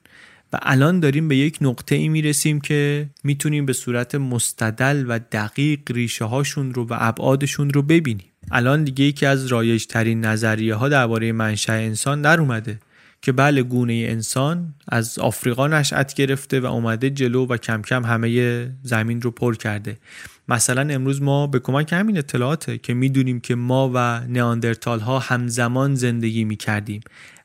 و الان داریم به یک نقطه ای می‌رسیم که می‌تونیم به صورت مستدل و دقیق ریشه هاشون رو و ابعادشون رو ببینیم. الان دیگه یکی از رایج ترین نظریه ها درباره منشأ انسان در اومده که بله گونه انسان از آفریقا نشأت گرفته و اومده جلو و کم کم همه زمین رو پر کرده. مثلا امروز ما به کمک همین اطلاعاته که می‌دونیم که ما و نیاندرتال ها همزمان زندگی می‌کردیم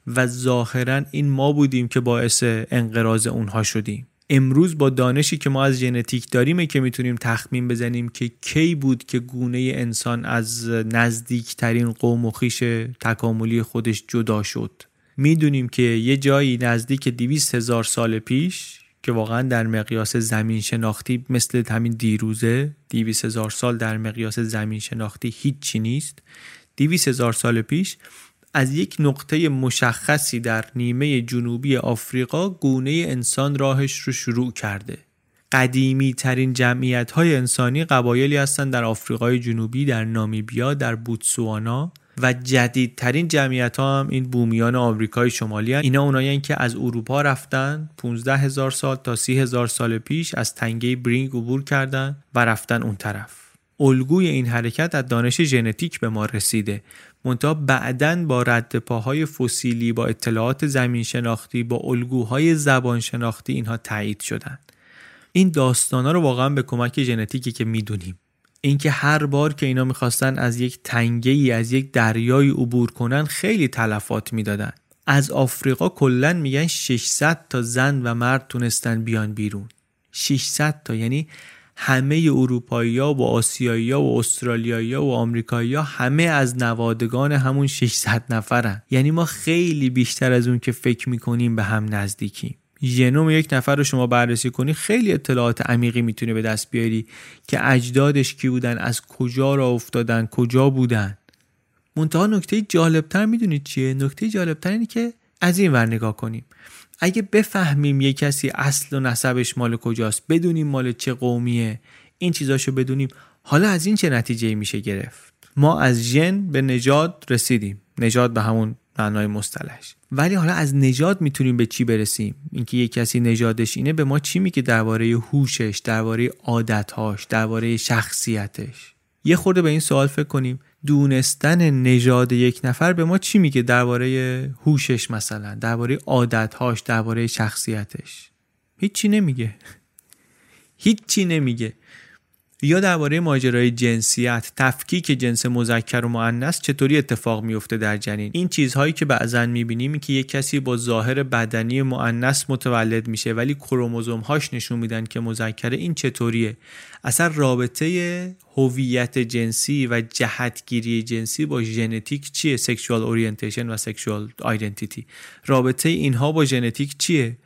و ظاهرا این ما بودیم که باعث انقراض اونها شدیم. امروز با دانشی که ما از ژنتیک داریم که می‌تونیم تخمین بزنیم که کی بود که گونه انسان از نزدیکترین قوم و خیش تکاملی خودش جدا شد. می‌دونیم که یه جایی نزدیک 200 هزار سال پیش که واقعا در مقیاس زمین شناختی مثل همین دیروزه 200 هزار سال در مقیاس زمین شناختی هیچی نیست. 200 هزار سال پیش از یک نقطه مشخصی در نیمه جنوبی آفریقا گونه انسان راهش رو شروع کرده. قدیمی ترین جمعیت های انسانی قبایلی هستند در آفریقای جنوبی در نامیبیا در بوتسوانا و جدیدترین جمعیت ها هم این بومیان آمریکای شمالی هست. اینا اونایی که از اروپا رفتن 15 هزار سال تا 30 هزار سال پیش از تنگه برینگ عبور کردن و رفتن اون طرف. الگوی این حرکت از دانش ژنتیک به ما رسیده. منتها بعدا با رد پاهای فسیلی با اطلاعات زمین شناختی با الگوهای زبان شناختی اینها تایید شدن این داستانا رو واقعا به کمک ژنتیکی که می‌دونیم. اینکه هر بار که اینا می‌خواستن از یک تنگه ای از یک دریایی عبور کنن خیلی تلفات می‌دادن. از آفریقا کلا میگن 600 تا زن و مرد تونستن بیان بیرون. 600 تا یعنی همه اروپایی ها و آسیایی ها و استرالیایی ها و آمریکایی ها همه از نوادگان همون 600 نفرن. یعنی ما خیلی بیشتر از اون که فکر می‌کنیم به هم نزدیکیم. ژنوم یک نفر رو شما بررسی کنی خیلی اطلاعات عمیقی می‌تونه به دست بیاری که اجدادش کی بودن از کجا را افتادن کجا بودن. منتها نکته جالبتر می‌دونید چیه؟ نکته جالبتر اینه که از این ور نگاه کنیم. اگه بفهمیم یه کسی اصل و نسبش مال کجاست بدونیم مال چه قومیه این چیزاشو بدونیم حالا از این چه نتیجه میشه گرفت؟ ما از ژن به نجات رسیدیم. نجات به همون معنای مصطلحش. ولی حالا از نژاد می‌تونیم به چی برسیم؟ اینکه یه کسی نژادش اینه به ما چی میگه درباره هوشش درباره عادتهاش درباره شخصیتش؟ یه خورده به این سوال فکر کنیم. دونستن نژاد یک نفر به ما چی میگه؟ درباره هوشش مثلا درباره عادتهاش درباره شخصیتش. هیچی نمیگه. هیچی نمیگه. یا درباره ماجرای جنسیت تفکیک جنس مذکر و مؤنث چطوری اتفاق میفته در جنین؟ این چیزهایی که بعضا می‌بینیم که یک کسی با ظاهر بدنی مؤنث متولد میشه ولی کروموزوم هاش نشون میدن که مذکره این چطوریه. اصلا رابطه هویت جنسی و جهتگیری جنسی با ژنتیک چیه؟ sexual orientation و sexual identity رابطه اینها با ژنتیک چیه؟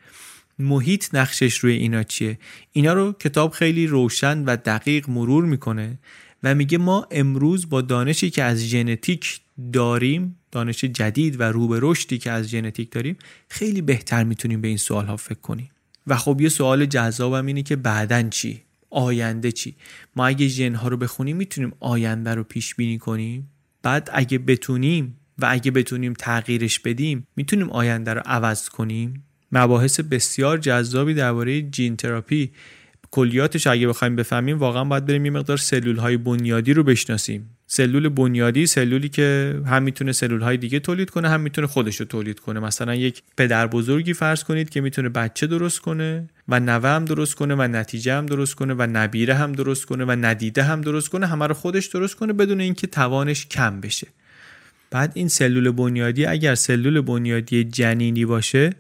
محیط نقشش روی اینا چیه؟ اینا رو کتاب خیلی روشن و دقیق مرور می‌کنه و میگه ما امروز با دانشی که از ژنتیک داریم دانش جدید و رو به رشدی که از ژنتیک داریم خیلی بهتر می‌تونیم به این سوال ها فکر کنیم. و خب یه سوال جذابم اینه که بعدن چی؟ آینده چی؟ ما اگه ژن ها رو بخونیم می‌تونیم آینده رو پیش بینی کنیم؟ بعد اگه بتونیم و اگه بتونیم تغییرش بدیم می‌تونیم آینده رو عوض کنیم؟ مباحث بسیار جذابی درباره جین تراپی کلیاتش اگه بخوایم بفهمیم واقعا باید بریم یه مقدار سلول های بنیادی رو بشناسیم. سلول بنیادی سلولی که هم می‌تونه سلول های دیگه تولید کنه هم می‌تونه خودش رو تولید کنه. مثلا یک پدر بزرگی فرض کنید که می‌تونه بچه درست کنه و نوه هم درست کنه و نتیجه هم درست کنه و نبیره هم درست کنه و ندیده هم درست کنه همه رو خودش درست کنه بدون اینکه توانش کم بشه. بعد این سلول بنیادی اگر سلول بنیادی جنینی باشه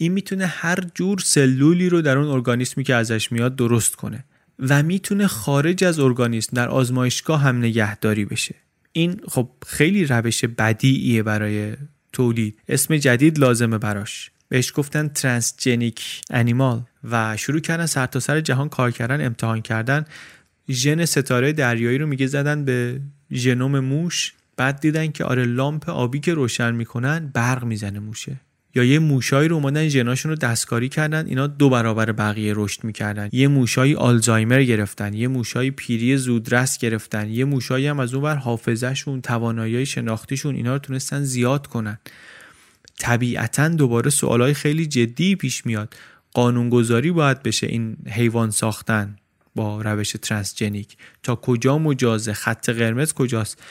این می‌تونه هر جور سلولی رو در اون ارگانیسمی که ازش میاد درست کنه و می‌تونه خارج از ارگانیسم در آزمایشگاه هم نگهداری بشه. این خب خیلی روش بدیعیه برای تولید. اسم جدید لازمه براش. بهش گفتن ترانسجنیک انیمال و شروع کردن سرتاسر سر جهان کار کردن امتحان کردن. ژن ستاره دریایی رو میگه زدن به ژنوم موش. بعد دیدن که آره لامپ آبی که روشن می‌کنن برق می‌زنه موشه. یا یه موشایی رو اومدن ژناشون رو دستکاری کردن اینا دو برابر بقیه رشد می‌کردن. یه موشایی آلزایمر گرفتن یه موشایی پیری زودرس گرفتن یه موشایی هم از اون بر حافظهشون توانایی شناختیشون اینا رو تونستن زیاد کنن. طبیعتا دوباره سوالای خیلی جدی پیش میاد. قانونگذاری باید بشه این حیوان ساختن با روش ترانسجنیک. تا کجا مجازه؟ خط قرمز کجاست؟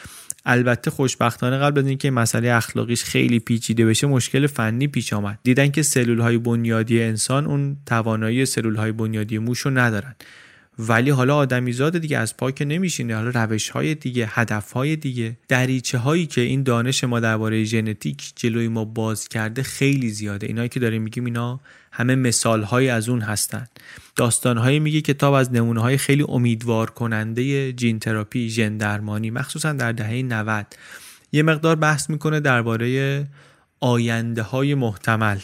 البته خوشبختانه قبل از اینکه مسئله اخلاقیش خیلی پیچیده بشه مشکل فنی پیش آمد. دیدن که سلول های بنیادی انسان اون توانایی سلول های بنیادی موش رو ندارن. ولی حالا آدمیزاد دیگه از پاک نمیشینه. حالا روش های دیگه هدف های دیگه. دریچه هایی که این دانش ما درباره ژنتیک جلوی ما باز کرده خیلی زیاده. اینایی که داریم میگیم اینا همه مثال های از اون هستن. داستان های میگه کتاب از نمونه های خیلی امیدوار کننده جین تراپی ژن درمانی مخصوصا در دهه 90 یه مقدار بحث می‌کنه درباره آینده های محتمل.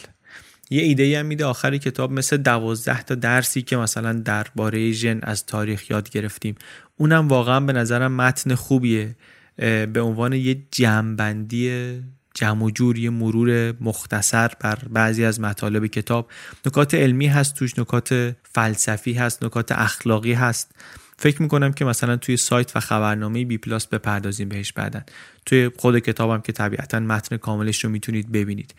یه ایده هم میده آخر کتاب مثل دوازده تا درسی که مثلا درباره ژن از تاریخ یاد گرفتیم. اونم واقعا به نظرم متن خوبیه. به عنوان یه جمعبندی جمع و جور یه مرور مختصر بر بعضی از مطالب کتاب. نکات علمی هست توش نکات فلسفی هست نکات اخلاقی هست. فکر می‌کنم که مثلا توی سایت و خبرنامه بی پلاس بپردازیم بهش بعدن توی خود کتابم که طبیعتا متن کاملش رو می‌تونید ببینید.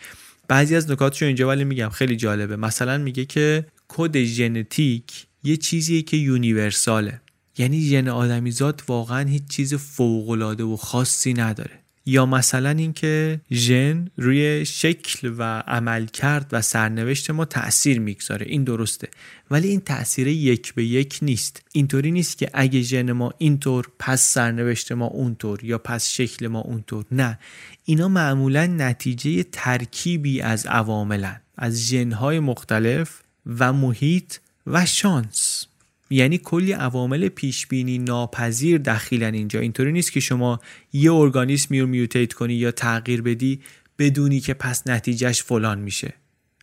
بعضی از نکاتش رو اینجا ولی میگم خیلی جالبه. مثلا میگه که کد ژنتیک یه چیزیه که universal ه. یعنی ژن آدمیزاد واقعا هیچ چیز فوقالعاده و خاصی نداره. یا مثلا اینکه ژن روی شکل و عمل کرد و سرنوشت ما تاثیر می‌گذاره. این درسته. ولی این تاثیر یک به یک نیست. اینطوری نیست که اگه ژن ما اینطور پس سرنوشت ما اونطور یا پس شکل ما اونطور. نه. اینا معمولا نتیجه ترکیبی از عواملن از ژنهای مختلف و محیط و شانس. یعنی کلی عوامل پیش بینی ناپذیر دخیلن اینجا. اینطوری نیست که شما یه ارگانیسمی رو میوتیت کنی یا تغییر بدی بدونی که پس نتیجهش فلان میشه.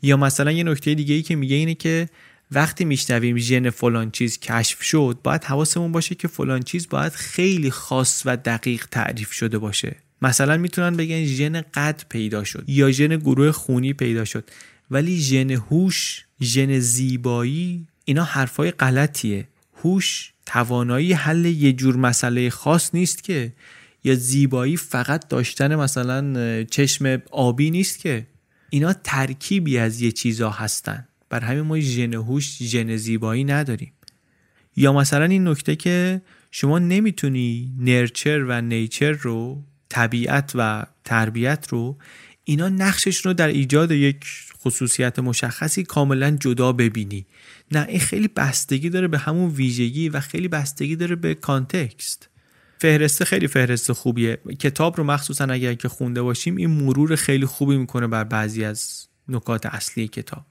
یا مثلا یه نکته دیگه ای که میگه اینه که وقتی میشنویم ژن فلان چیز کشف شد باید حواسمون باشه که فلان چیز باید خیلی خاص و دقیق تعریف شده باشه. مثلا می‌تونن بگن ژن قد پیدا شد یا ژن گروه خونی پیدا شد. ولی ژن هوش ژن زیبایی اینا حرفای غلطیه. هوش توانایی حل یه جور مسئله خاص نیست که. یا زیبایی فقط داشتن مثلا چشم آبی نیست که. اینا ترکیبی از یه چیزا هستن. بر همین ما ژن هوش ژن زیبایی نداریم. یا مثلا این نکته که شما نمی‌تونی نرچر و نیچر رو طبیعت و تربیت رو اینا نقشش رو در ایجاد یک خصوصیت مشخصی کاملا جدا ببینی. نه این خیلی بستگی داره به همون ویژگی و خیلی بستگی داره به کانتکست. فهرسته خیلی فهرست خوبیه. کتاب رو مخصوصا اگر که خونده باشیم این مرور خیلی خوبی می‌کنه بر بعضی از نکات اصلی کتاب.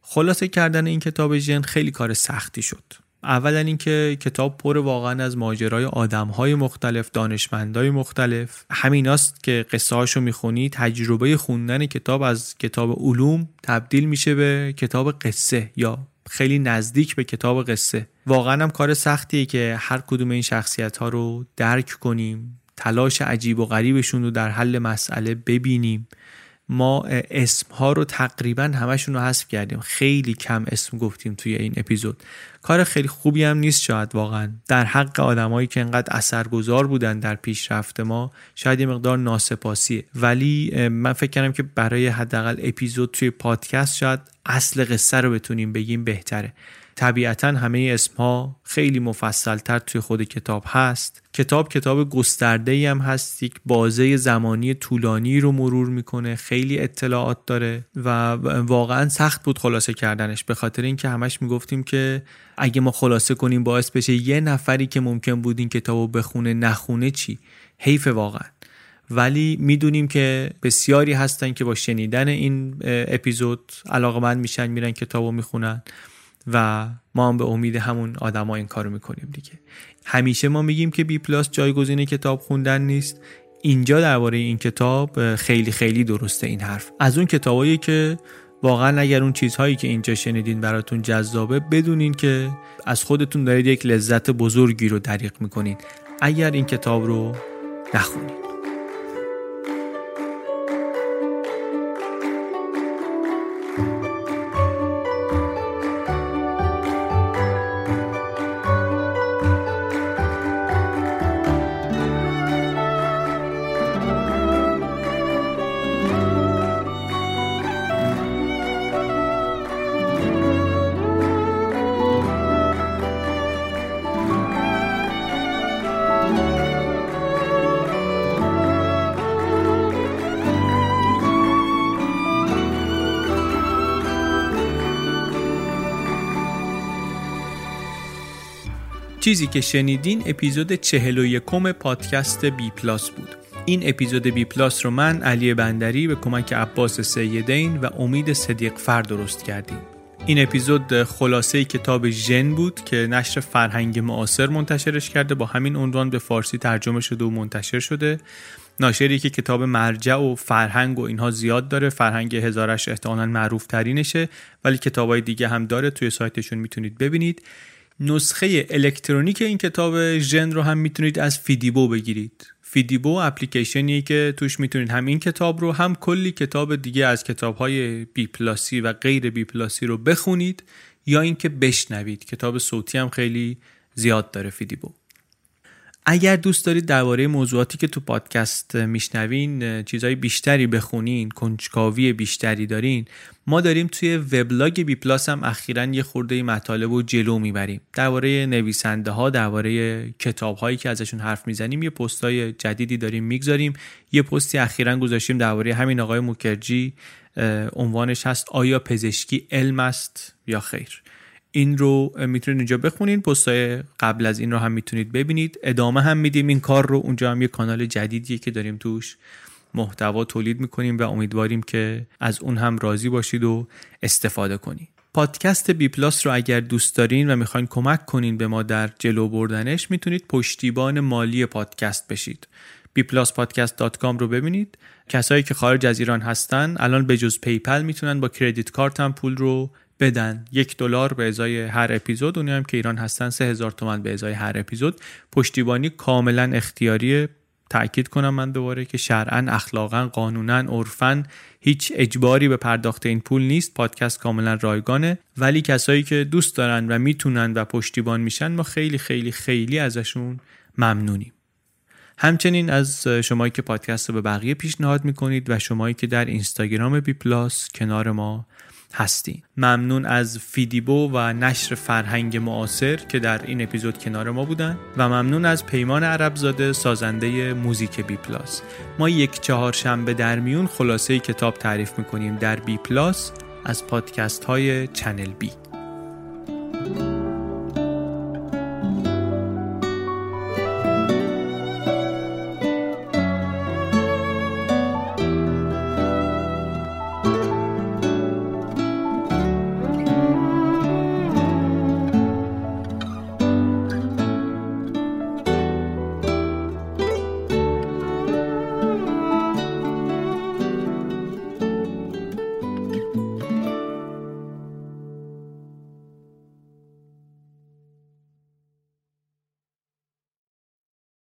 خلاصه کردن این کتاب ژن خیلی کار سختی شد. اولا اینکه کتاب پر واقعا از ماجرای آدمهای مختلف دانشمندای مختلف. همیناست که قصه هاشو می‌خونی تجربه خوندن کتاب از کتاب علوم تبدیل میشه به کتاب قصه یا خیلی نزدیک به کتاب قصه. واقعا هم کار سختیه که هر کدوم این شخصیت ها رو درک کنیم تلاش عجیب و غریبشون رو در حل مسئله ببینیم. ما اسم ها رو تقریبا همشون رو حذف کردیم. خیلی کم اسم گفتیم توی این اپیزود. کار خیلی خوبی هم نیست شاید واقعا. در حق آدمایی که انقدر اثرگذار بودن در پیشرفت ما شاید یه مقدار ناسپاسیه. ولی من فکر کردم که برای حداقل اپیزود توی پادکست شاید اصل قصه رو بتونیم بگیم بهتره. طبیعتا همه اسمها خیلی مفصلتر توی خود کتاب هست. کتاب کتاب گسترده ای هم هست. یک بازه زمانی طولانی رو مرور می‌کنه. خیلی اطلاعات داره و واقعا سخت بود خلاصه کردنش. به خاطر اینکه همش می‌گفتیم که اگه ما خلاصه کنیم باعث بشه یه نفری که ممکن بود این کتابو بخونه نخونه چی؟ حیف واقعا. ولی می‌دونیم که بسیاری هستن که با شنیدن این اپیزود علاقمند میشن میرن کتابو می‌خونن. و ما هم به امید همون آدما این کارو می‌کنیم دیگه. همیشه ما میگیم که بی پلاس جایگزین کتاب خوندن نیست. اینجا درباره این کتاب خیلی خیلی درسته این حرف. از اون کتابایی که واقعا اگر اون چیزهایی که اینجا شنیدین براتون جذابه بدونین که از خودتون دارید یک لذت بزرگی رو دریق می‌کنین. اگر این کتاب رو نخونید. چیزی که شنیدین اپیزود چهل و یکم پادکست بی پلاس بود. این اپیزود بی پلاس رو من علی بندری به کمک عباس سیدین و امید صدیق فر درست کردیم. این اپیزود خلاصه کتاب ژن بود که نشر فرهنگ معاصر منتشرش کرده. با همین عنوان به فارسی ترجمه شده و منتشر شده. ناشری که کتاب مرجع و فرهنگ و اینها زیاد داره. فرهنگ هزارش احتمالا معروف ترینشه ولی کتاب های دیگه هم داره. توی سایتشون می‌تونید ببینید. نسخه الکترونیک این کتاب ژن رو هم می‌تونید از فیدیبو بگیرید. فیدیبو اپلیکیشنیه که توش می‌تونید هم این کتاب رو هم کلی کتاب دیگه از کتاب های بی پلاسی و غیر بی پلاسی رو بخونید یا اینکه بشنوید. کتاب صوتی هم خیلی زیاد داره فیدیبو. اگر دوست دارید درباره موضوعاتی که تو پادکست میشنوین چیزهای بیشتری بخونین کنجکاوی بیشتری دارین ما داریم توی وبلاگ بی پلاس هم اخیرا یه خورده مطالب و جلو می‌بریم. درباره نویسنده ها درباره کتاب هایی که ازشون حرف می‌زنیم یه پست های جدیدی داریم می‌گذاریم. یه پستی اخیرا گذاشتیم درباره همین آقای موکرجی عنوانش هست آیا پزشکی علم است یا خیر. این رو می‌تونید اینجا بخونید پستای قبل از این رو هم می‌تونید ببینید. ادامه هم میدیم. این کار رو اونجا هم یه کانال جدیدیه که داریم توش محتوا تولید می‌کنیم و امیدواریم که از اون هم راضی باشید و استفاده کنید. پادکست بی پلاس رو اگر دوست دارین و می‌خواین کمک کنین به ما در جلو بردنش می‌تونید پشتیبان مالی پادکست بشید. bpluspodcast.com رو ببینید. کسایی که خارج از ایران هستن الان به جز PayPal می‌تونن با credit card هم پول رو بدن. یک دلار به ازای هر اپیزود. اونی هم که ایران هستن سه هزار تومن به ازای هر اپیزود. پشتیبانی کاملا اختیاری تاکید کنم من دوباره که شرعا اخلاقا قانونا عرفا هیچ اجباری به پرداخت این پول نیست. پادکست کاملا رایگانه. ولی کسایی که دوست دارن و می‌تونن و پشتیبان میشن ما خیلی خیلی خیلی ازشون ممنونیم. همچنین از شمایی که پادکست رو به بقیه پیشنهاد می‌کنید و شمایی که در اینستاگرام بی پلاس کنار ما هستین ممنون از فیدیبو و نشر فرهنگ معاصر که در این اپیزود کنار ما بودن و ممنون از پیمان عربزاده سازنده موزیک بی پلاس. ما یک چهارشنبه در میون خلاصه کتاب تعریف می‌کنیم در بی پلاس از پادکست های چنل بی.